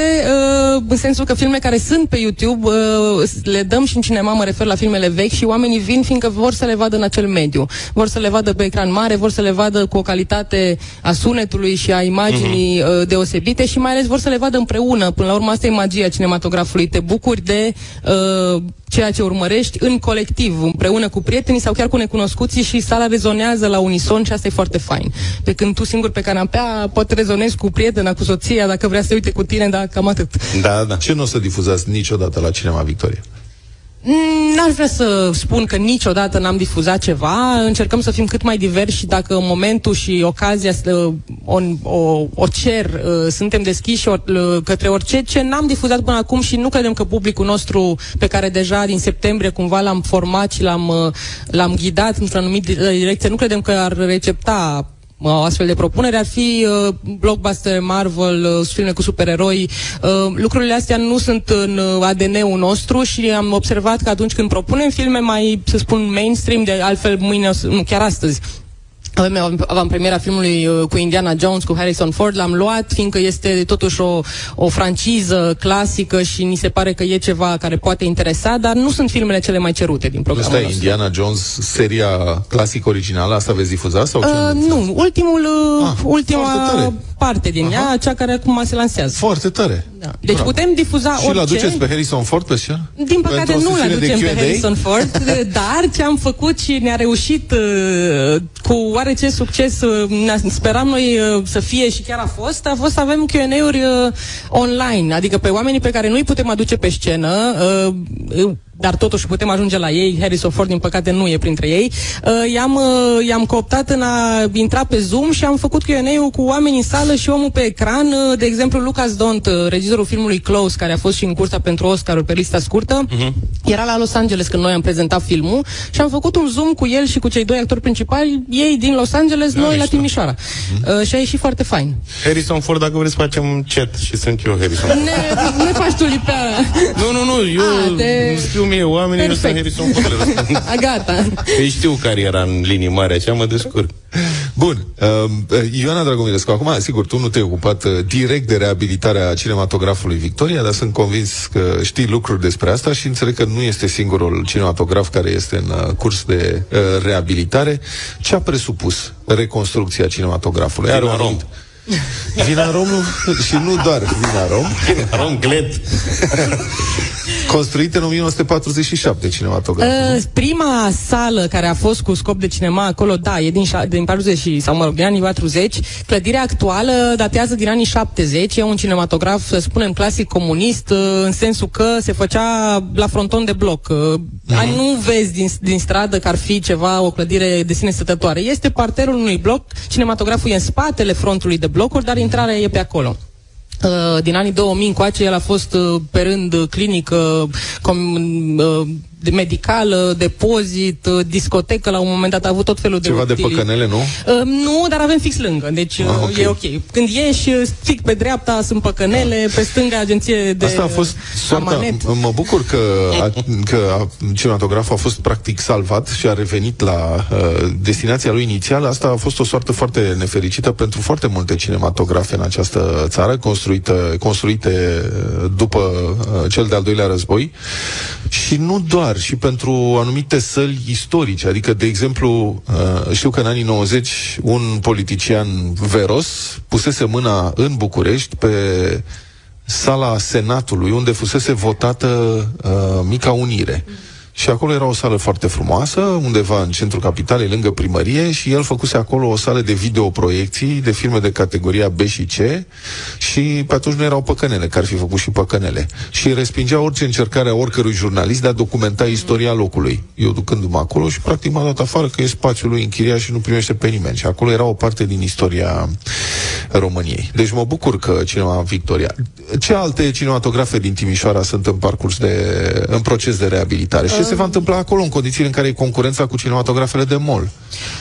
uh, în sensul că filme care sunt pe YouTube uh, le dăm și în cinema, mă refer la filmele vechi și oamenii vin fiindcă vor să le vadă în acel mediu. Vor să le vadă pe ecran mare, vor să le vadă cu o calitate a sunetului și a imaginii uh, deosebite și mai ales vor să le vadă împreună. Până la urmă, asta e magia cinematografului. Te bucuri de uh, ceea ce urmărești în colectiv, împreună cu prietenii sau chiar cu necunoscuții și sala rezonează la unison și asta e foarte fain. Pe când tu singur pe canapea poate rezonezi cu prietena, cu soția, dacă vrea să se uite cu tine, dar cam atât. Da, da. Ce nu o să difuzați niciodată la Cinema Victoria? Mm, N-aș vrea să spun că niciodată n-am difuzat ceva. Încercăm să fim cât mai diversi și dacă în momentul și ocazia să o, o, o cer, uh, suntem deschiși or, uh, către orice ce n-am difuzat până acum și nu credem că publicul nostru pe care deja din septembrie cumva l-am format și l-am, uh, l-am ghidat într-o anumită direcție, nu credem că ar recepta o astfel de propunere ar fi uh, blockbuster, Marvel, uh, filme cu supereroi. Uh, lucrurile astea nu sunt în uh, ADN-ul nostru și am observat că atunci când propunem filme mai, să spun, mainstream, de altfel mâine, o să- nu, chiar astăzi, avem avantpremiera filmului uh, cu Indiana Jones, cu Harrison Ford, l-am luat, fiindcă este totuși o, o franciză clasică și ni se pare că e ceva care poate interesa, dar nu sunt filmele cele mai cerute din programul Asta e nostru. Indiana Jones, seria clasică originală, asta veți difuza sau ce? Uh, nu, ultimul, uh, Ah, foarte ultima tare. Parte din ea, cea care acum se lansează. Foarte tare. Da. Deci putem difuza Și îl orice. aduceți pe Harrison Ford pe scenă? Din păcate Pentru o nu le sesiune de aducem pe Q&A? Harrison Ford, dar ce am făcut și ne-a reușit uh, cu oarece succes, uh, ne speram noi uh, să fie și chiar a fost, a fost să avem Q&A-uri uh, online, adică pe oamenii pe care nu-i putem aduce pe scenă, uh, uh, dar totuși putem ajunge la ei, Harrison Ford din păcate nu e printre ei, uh, i-am, uh, i-am cooptat în a intra pe Zoom și am făcut Q&A-ul cu oameni în sală și omul pe ecran, uh, de exemplu Lucas Dont, uh, regizorul filmului Close, care a fost și în cursa pentru Oscar pe lista scurtă, era la Los Angeles când noi am prezentat filmul și am făcut un zoom cu el și cu cei doi actori principali, ei din Los Angeles, Da, noi la mișto. Timișoara. Uh, și a ieșit foarte fain. Harrison Ford, dacă vreți, facem chat și sunt eu Harrison Ford. Ne, ne faci tu lipeara. Nu, nu, nu, eu A, te- îmi scriu mie oamenii, eu sunt Perfect. Harrison Ford. le răspund. A, gata. Ei știu care era în linii mari, așa mă descurc. Bun. Uh, Ioana Dragomirescu, acum, sigur, tu nu te-ai ocupat uh, direct de reabilitarea cinematografului Victoria, dar sunt convins că știi lucruri despre asta și înțeleg că nu este singurul cinematograf care este în uh, curs de uh, reabilitare. Ce a presupus reconstrucția cinematografului? Are un Vina Rom. anumit- Vina Rom nu- și nu doar Vina Rom. Rom Glet. Construit în 1947 cinematograful. Uh, prima sală care a fost cu scop de cinema acolo, da, e din, șa- din 40 și- sau mă rog, din anii 40. Clădirea actuală datează din anii 70. E un cinematograf, să spunem, clasic comunist, uh, în sensul că se făcea la fronton de bloc. Uh, Mhm. Nu vezi din, din stradă că ar fi ceva, o clădire de sine stătătoare. Este parterul unui bloc, cinematograful e în spatele frontului de blocuri, dar intrarea e pe acolo. Uh, din anii 2000 încoace, el a fost uh, pe rând uh, clinică, com, uh, de medicală, depozit, uh, discotecă, la un moment dat a avut tot felul Ceva de... de utili- păcănele, nu? Uh, nu, dar avem fix lângă, deci uh, Ah, ok. e ok. Când ieși, uh, fix pe dreapta sunt păcănele, pe stânga agenție de Asta a fost soarta. amanet. Mă bucur că, a, că a, cinematograful a fost practic salvat și a revenit la uh, destinația lui inițială. Asta a fost o soartă foarte nefericită pentru foarte multe cinematografe în această țară, construită, construite uh, după uh, cel de-al doilea război. Și nu doar, și pentru anumite săli istorice. Adică, de exemplu, uh, știu că în anii 90 un politician veros pusese mâna în București pe sala Senatului, unde fusese votată uh, Mica Unire. Și acolo era o sală foarte frumoasă, undeva în centrul capitalei, lângă primărie, și el făcuse acolo o sală de videoproiecții, de filme de categoria B și C, și pe atunci nu erau păcănele, că ar fi făcut și păcănele. Și respingea orice încercare a oricărui jurnalist de a documenta istoria locului. Eu ducându-mă acolo și practic m-a dat afară că e spațiul lui închiriat și nu primește pe nimeni. Și acolo era o parte din istoria României. Deci mă bucur că Cinema Victoria. Ce alte cinematografe din Timișoara sunt în parcurs de, în proces de reabilitare? Și ce se va întâmpla acolo în condițiile în care e concurența cu cinematografele de mall?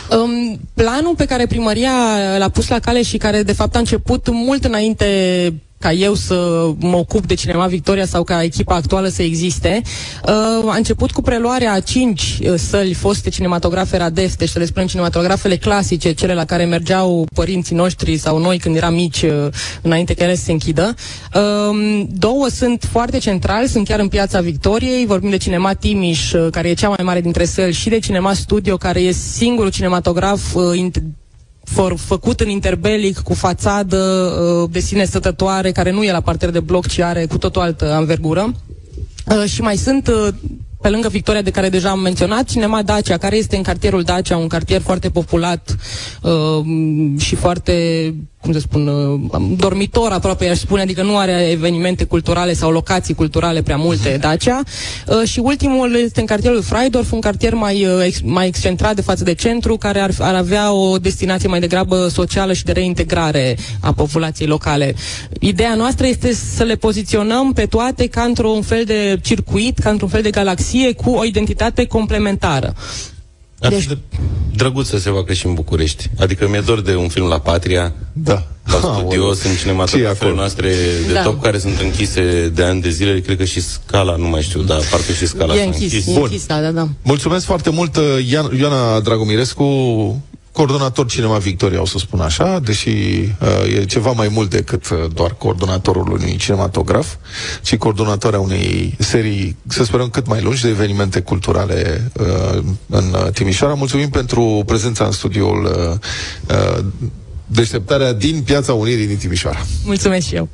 Um, planul pe care primăria l-a pus la cale și care de fapt a început mult înainte ca eu să mă ocup de Cinema Victoria sau ca echipa actuală să existe. Uh, a început cu preluarea a cinci uh, săli foste cinematografe Radef, deci să le spunem cinematografele clasice, cele la care mergeau părinții noștri sau noi când eram mici, uh, înainte că ele să se închidă. Uh, două sunt foarte centrali, sunt chiar în piața Victoriei, vorbim de Cinema Timiș, uh, care e cea mai mare dintre săli, și de Cinema Studio, care e singurul cinematograf uh, int- for, făcut în interbelic, cu fațadă uh, de sine stătătoare, care nu e la parter de bloc, ci are cu totul altă anvergură. Uh, și mai sunt uh, pe lângă Victoria de care deja am menționat, Cinema Dacia, care este în cartierul Dacia, un cartier foarte populat uh, și foarte, cum să spun, uh, dormitor aproape, aș spune, adică nu are evenimente culturale sau locații culturale prea multe, Dacia. Uh, și ultimul este în cartierul Freidorf, un cartier mai, uh, ex, mai excentrat de față de centru, care ar, ar avea o destinație mai degrabă socială și de reintegrare a populației locale. Ideea noastră este să le poziționăm pe toate ca într-un fel de circuit, ca într-un fel de galaxie cu o identitate complementară. Ar deci... fi de drăguț să se facă și în București. Adică mi-e dor de un film la Patria. Da. La studio Aoleu. sunt cinematografele noastre de Da. top care sunt închise de ani de zile. Cred că și Scala, nu mai știu, dar parcă și Scala E s-a închis, închis. e închis, da, da, da. Mulțumesc foarte mult, uh, Ian- Ioana Dragomirescu, coordonator Cinema Victoria, o să spun așa, deși uh, e ceva mai mult decât uh, doar coordonatorul unui cinematograf, ci coordonatoarea unei serii, să sperăm, cât mai lungi de evenimente culturale uh, în uh, Timișoara. Mulțumim pentru prezența în studioul uh, uh, Deșteptarea din Piața Unirii din Timișoara. Mulțumesc și eu.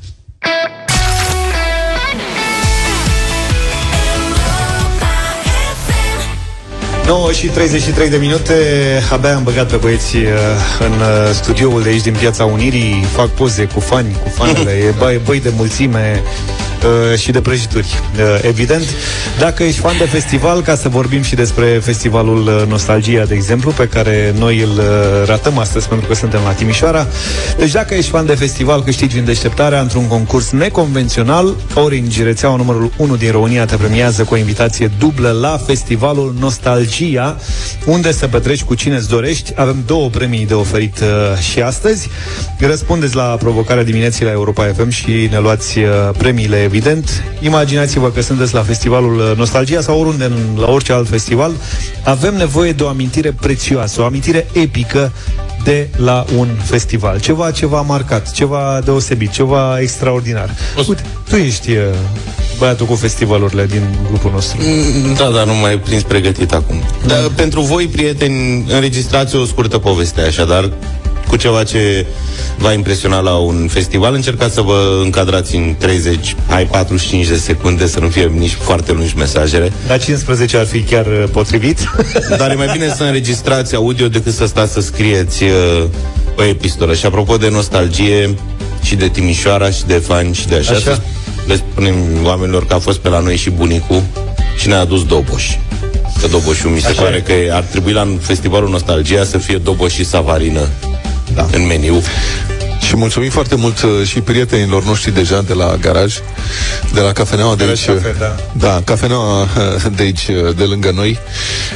9 și 33 de minute. Abia am băgat pe băieți uh, În uh, studioul de aici din Piața Unirii. Fac poze cu fani, cu fanele. E băi, băi de mulțime uh, Și de prăjituri, uh, evident Dacă ești fan de festival Ca să vorbim și despre festivalul uh, Nostalgia De exemplu, pe care noi îl uh, ratăm astăzi Pentru că suntem la Timișoara. Deci dacă ești fan de festival Câștigi în deșteptarea într-un concurs neconvențional. Orange, rețeaua numărul 1 din România Te premiază cu o invitație dublă La festivalul Nostalgia Unde să petreci cu cine îți dorești. Avem două premii de oferit uh, și astăzi. Răspundeți la provocarea dimineții la Europa FM Și ne luați uh, premiile, evident Imaginați-vă că sunteți la festivalul uh, Nostalgia Sau oriunde, în- la orice alt festival Avem nevoie de o amintire prețioasă O amintire epică de la un festival. Ceva, ceva marcat, ceva deosebit, ceva extraordinar. Uite, tu ești uh, băiatul cu festivalurile din grupul nostru. Mm, Da, dar nu mai prins pregătit acum. Dar pentru voi, prieteni, înregistrați o scurtă poveste, așadar, cu ceva ce va impresiona la un festival. Încercați să vă încadrați în 30, hai 45 de secunde, să nu fie nici foarte lungi mesajele. La 15 ar fi chiar uh, potrivit. Dar e mai bine să înregistrați audio decât să stați să scrieți uh, o epistolă. Și apropo de nostalgie și de Timișoara și de fani și de așa, Așa. așa. le spunem oamenilor că a fost pe la noi și bunicul și ne-a adus Doboș. Că Doboșul mi se Așa pare e. că ar trebui la festivalul Nostalgia să fie Doboș și Savarină Da. în meniu. Și mulțumim foarte mult uh, și prietenilor noștri deja de la garaj, de la cafeneaua de Garaj aici. Cafe, da. Da, cafeneaua uh, de aici, uh, de lângă noi,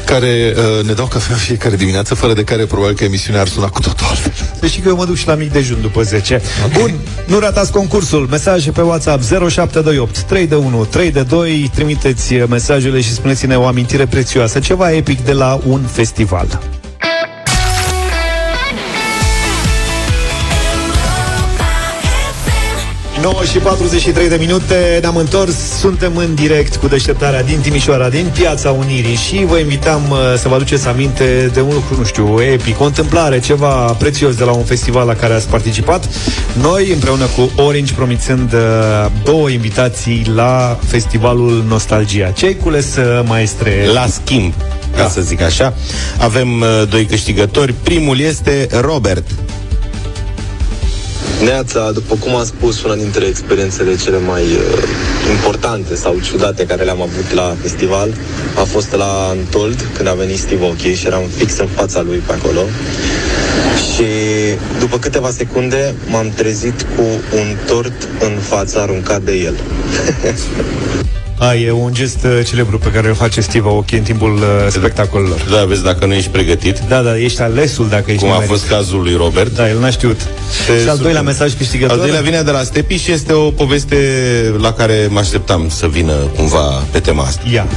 care uh, ne dau cafea fiecare dimineață, fără de care probabil că emisiunea ar suna cu totul altfel. Să știi că eu mă duc și la mic dejun după 10. Bun, nu ratați concursul. Mesaje pe WhatsApp 0728 3 de 1 3 de 2. Trimiteți uh, mesajele și spuneți-ne o amintire prețioasă, ceva epic de la un festival. Nouă și 43 de minute Ne-am întors, suntem în direct Cu deșteptarea din Timișoara, din Piața Unirii Și vă invitam uh, să vă aduceți aminte De un lucru, nu știu, epic O întâmplare, ceva prețios de la un festival La care ați participat Noi, împreună cu Orange, promițând uh, Două invitații la festivalul Nostalgia Ce-ai cules, uh, maestre? La schimb, ca să zic așa. Avem uh, doi câștigători. Primul este Robert. Neața, după cum am spus, una dintre experiențele cele mai uh, importante sau ciudate care le-am avut la festival a fost la Antold, când a venit Steve Aoki și eram fix în fața lui pe acolo. Și după câteva secunde m-am trezit cu un tort în fața aruncat de el. A, e un gest uh, celebru pe care îl face Steve Aoki în timpul uh, spectacolelor. Da, vezi, dacă nu ești pregătit, Da, da, ești alesul dacă ești cum a nimerit. fost cazul lui Robert. Da, el n-a știut. Te și al doilea surprinde. mesaj câștigător. Al doilea vine de la Stepi și este o poveste la care mă așteptam să vină cumva pe tema asta. Ia.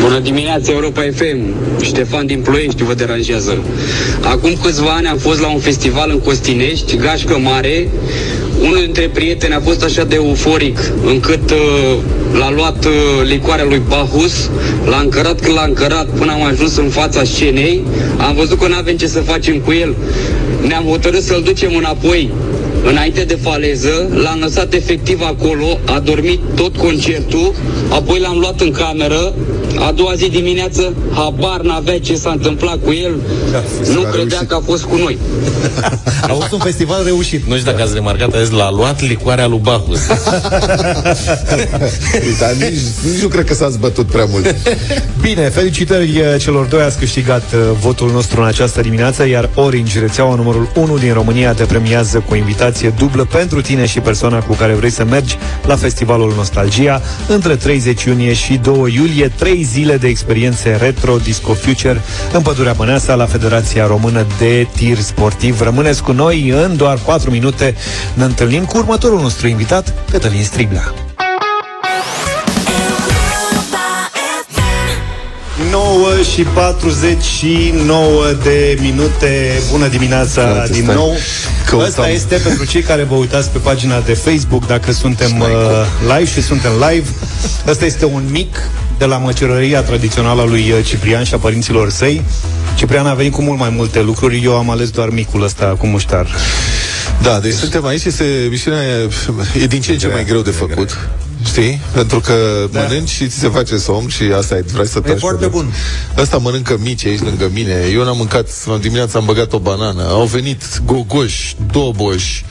Bună dimineața, Europa FM. Ștefan din Ploiești vă deranjează. Acum câțiva ani am fost la un festival în Costinești, Gașcă Mare. Unul dintre prieteni a fost așa de euforic încât uh, l-a luat uh, licoarea lui Bahus, l-a încărat când l-a încărat până am ajuns în fața scenei. Am văzut că nu avem ce să facem cu el. Ne-am hotărât să-l ducem înapoi înainte de faleză, l-am lăsat efectiv acolo, a dormit tot concertul, apoi l-am luat în cameră, a doua zi dimineață, habar n-avea ce s-a întâmplat cu el, nu credea că a fost cu noi. A fost un festival reușit. Nu știu dacă ați remarcat, azi l-a luat licoarea lui Bahus. Dar nici, nici nu cred că s-a zbătut prea mult. Bine, felicitări eh, celor doi, ați câștigat eh, votul nostru în această dimineață, iar Orange, rețeaua numărul 1 din România, te premiază cu o invitație dublă pentru tine și persoana cu care vrei să mergi la festivalul Nostalgia între 30 iunie și 2 iulie, 3 zile de experiențe retro Disco Future în Pădurea Băneasa la Federația Română de Tir Sportiv. Rămâneți cu noi în doar 4 minute. Ne întâlnim cu următorul nostru invitat, Cătălin Striblea. 9 și 49 de minute Bună dimineața Frate, din stai. nou Căutam. Asta este pentru cei care vă uitați pe pagina de Facebook Dacă suntem uh, live și suntem live. Asta este un mic de la măcerăria tradițională a lui uh, Ciprian și a părinților săi. Ciprian a venit cu mult mai multe lucruri. Eu am ales doar micul ăsta cu muștar. Da, deci suntem aici, este misiunea e, e din ce în ce mai greu de făcut. Știi? Pentru că da. mănânci și ți se face somn și asta e, vrei să taci foarte pe loc. bun. Ăsta mănâncă mici aici lângă mine. Eu n-am mâncat, la dimineața am băgat o banană. Au venit gogoși, doboși,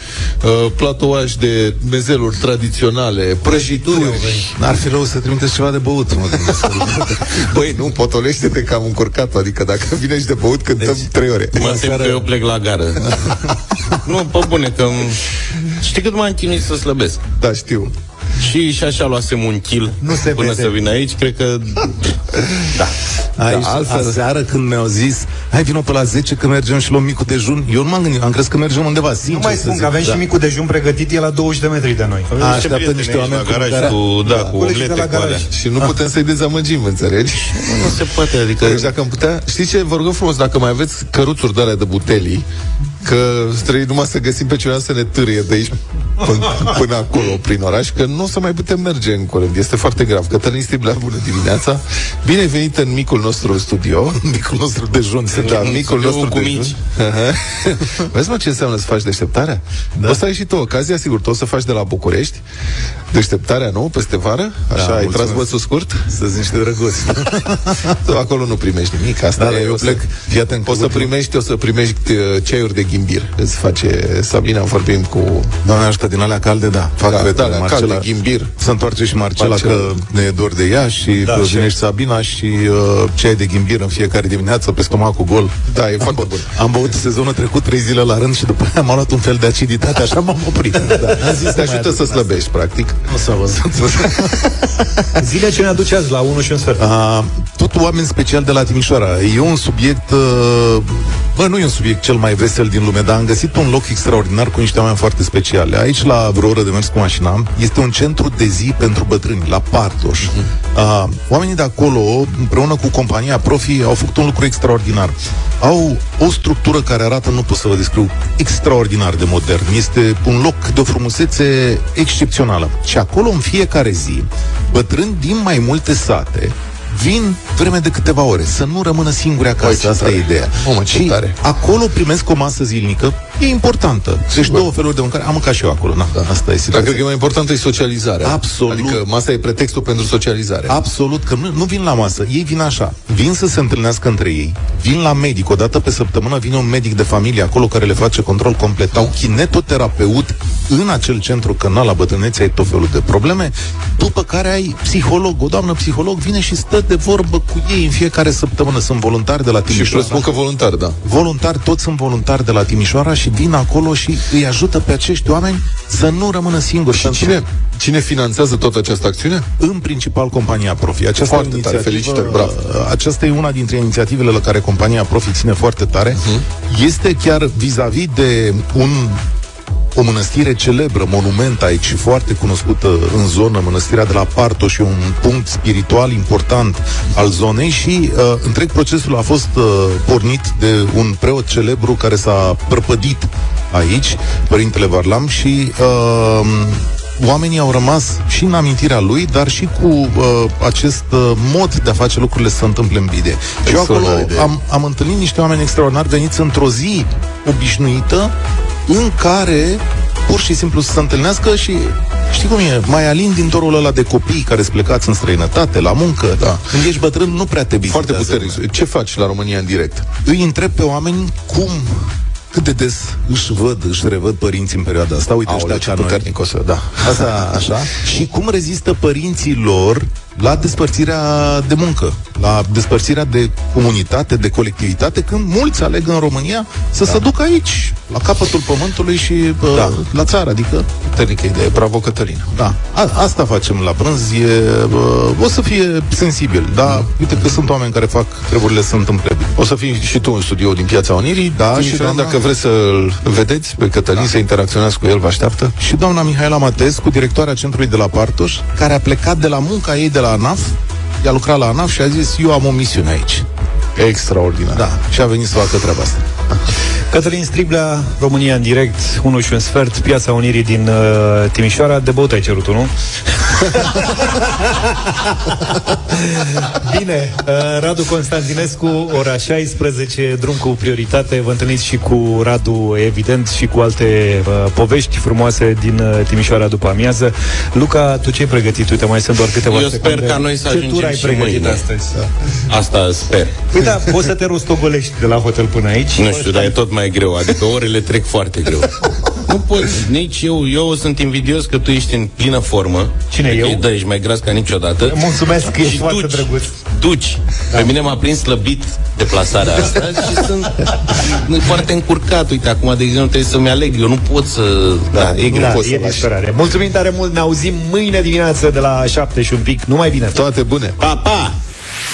uh, platouași de mezeluri tradiționale, prăjituri. N-ar fi rău să trimiteți ceva de băut, mă gândesc. Băi, nu, potolește-te că am încurcat Adică dacă vine și de băut, cântăm deci, trei ore Mă tem că eu plec la gară. nu, pe bune, că știi cât m-am chinuit să slăbesc. Da, știu. Și, și așa luasem un kill Nu se până vede. să vin aici, cred că... Da. Aici, Da, altfel- altfel... aseară când mi-au zis Hai vină pe la 10 că mergem și luăm micul dejun Eu nu m-am gândit, am crezut că mergem undeva sincer Nu mai să spun zic. că avem Da. și micul dejun pregătit E la 20 de metri de noi A, așteaptă prieteni niște aici oameni la cu garaj mâncare. cu, da, cu Colegii de omlete, la cu alea. garaj. Și nu putem să-i dezamăgim, înțelegi? Nu se poate, adică... Deci dacă am putea... Știți ce? Vă rog frumos, dacă mai aveți căruțuri de alea de butelii, că trebuie numai să găsim pe cineva să ne târie de aici până, până acolo, prin oraș, că nu o să mai putem merge în curând. Este foarte grav. Cătălin Stiblea, bună dimineața! Bine ai venit în micul nostru studio. Micul nostru dejun se Da, micul studioul nostru cu dejun. mici. Aha. Vezi, mă, ce înseamnă să faci deșteptarea? Da. O să ai și tu ocazia, sigur, tu o să faci de la București deșteptarea, nu? Peste vară? Așa, Da, ai mulțumesc. tras bățul scurt? Să-ți niște drăguți Tu acolo nu primești nimic, asta Da, da, e, eu o plec. Să, Fii atent, o să ultimul- primești, o să primești uh, ceaiuri de ghimbir. Îți face Sabina, vorbim cu Doamne ajută din alea calde, da Fac Da, fetele, da, Marcela calde, ghimbir. Se întoarce și Marcela, Marcela. că ne e dor de ea Și Da, da, și- vine și Sabina Și uh, ceai de ghimbir în fiecare dimineață Pe stomacul gol Da, e foarte bun. Am băut sezonul trecut trei zile la rând Și după aia m-am luat un fel de aciditate Așa m-am oprit da. Am zis, Te ajută să slăbești, practic. O să văzut Zile ce ne aduce azi la 1 și un sfert Uh, tot oameni special de la Timișoara. E un subiect, uh, bă, nu e un subiect cel mai vesel din lume, dar am găsit un loc extraordinar cu niște oameni foarte speciale. Aici, la vreo oră de mers cu mașina, este un centru de zi pentru bătrâni, la Partoș. Uh, oamenii de acolo, împreună cu compania Profi, au făcut un lucru extraordinar. Au o structură care arată, nu pot să vă descriu, extraordinar de modern. Este un loc de o frumusețe excepțională. Și acolo, în fiecare zi, bătrâni din mai multe sate vin vreme de câteva ore, să nu rămână singuri Oi, acasă, ce asta tare. e ideea. Mamă, ce și tare. acolo primesc o masă zilnică, e importantă. Deci două feluri de mâncare, am mâncat și eu acolo, na, da. asta e Dar situația. cred că e mai important e socializarea. Absolut. Adică masa e pretextul pentru socializare. Absolut, că nu, nu vin la masă. Ei vin așa. Vin să se întâlnească între ei. Vin la medic. O dată pe săptămână vine un medic de familie acolo care le face control complet. Au kinetoterapeut în acel centru, că na, la bătrânețe ai tot felul de probleme. După care ai psiholog. O doamnă psiholog vine și stă de vorbă cu ei în fiecare săptămână. Sunt voluntari de la Și Timișoara. presupun că voluntar, da. Voluntari, toți sunt voluntari de la Timișoara și și vin acolo și îi ajută pe acești oameni să nu rămână singuri. Și cine, cine finanțează toată această acțiune? În principal compania Profi. Aceasta Foarte e o tare, inițiativă- felicitări, bravo. Aceasta e una dintre inițiativele la care compania Profi ține foarte tare. Mhm. Este chiar vis-a-vis de un o mănăstire celebră, monument aici și foarte cunoscută în zonă, mănăstirea de la Parto și un punct spiritual important al zonei și uh, întreg procesul a fost uh, pornit de un preot celebru care s-a prăpădit aici, Părintele Varlam și uh, oamenii au rămas și în amintirea lui, dar și cu uh, acest uh, mod de a face lucrurile să se întâmple în bine. Și eu acolo Extraordinară idee. am, am întâlnit niște oameni extraordinari veniți într-o zi obișnuită în care pur și simplu să se întâlnească și știi cum e, mai alin din dorul ăla de copii care sunt plecați în străinătate, la muncă, da. când ești bătrân nu prea te Foarte vizitează puternic. Ce faci la România în direct? îi întreb pe oameni cum cât de des își văd, își revăd părinții în perioada asta. Uite, Aoleu, ăștia ce ca noi. puternic o să, da. Asta, așa. Și cum rezistă părinții lor la despărțirea de muncă, la despărțirea de comunitate, de colectivitate, când mulți aleg în România să da. se ducă aici, la capătul pământului și bă, Da. la țară, adică Puternică idee. Bravo, Cătălin. da, a, asta facem la prânz, e, bă, o să fie sensibil, dar uite că sunt oameni care fac treburile să se întâmple bine. O să fii și tu în studio din Piața Unirii. Da, Timișoara, și doamna- dacă vreți să-l vedeți pe Cătălin, da. să interacționați cu el, vă așteaptă. și doamna Mihaela Matescu, directoarea centrului de la Partoș, care a plecat de la munca ei de la ANAF, i-a lucrat la ANAF și a zis, eu am o misiune aici. Extraordinar. Da, și a venit să facă treaba asta. Cătălin Striblea, România în direct, 1 și un sfert, Piața Unirii din uh, Timișoara. De băut ai cerut nu? Bine, uh, Radu Constantinescu, ora 16, drum cu prioritate. Vă întâlniți și cu Radu, evident, și cu alte uh, povești frumoase din uh, Timișoara după amiază. Luca, tu ce ai pregătit? Uite, mai sunt doar câteva Eu secunde. sper ca noi să Ce tur ajungem ai și pregătit mâine. astăzi? Asta sper. Păi da, poți să te rostogolești de la hotel până aici. Nu știu, dar e tot mai greu. Adică orele trec foarte greu. Nu poți, nici eu, eu sunt invidios că tu ești în plină formă. Cine, Adică, eu? Da, ești mai gras ca niciodată. Mulțumesc, ești Și foarte duci, drăguț. Duci. Da. Pe mine m-a prins slăbit deplasarea asta și sunt foarte încurcat. Uite, acum, de exemplu, trebuie să-mi aleg. Eu nu pot să... Da, e greu. Da, pot să e lași. disperare. Mulțumim tare mult, ne auzim mâine dimineață de la 7 și un pic. Numai bine! Toate bune! Pa, pa!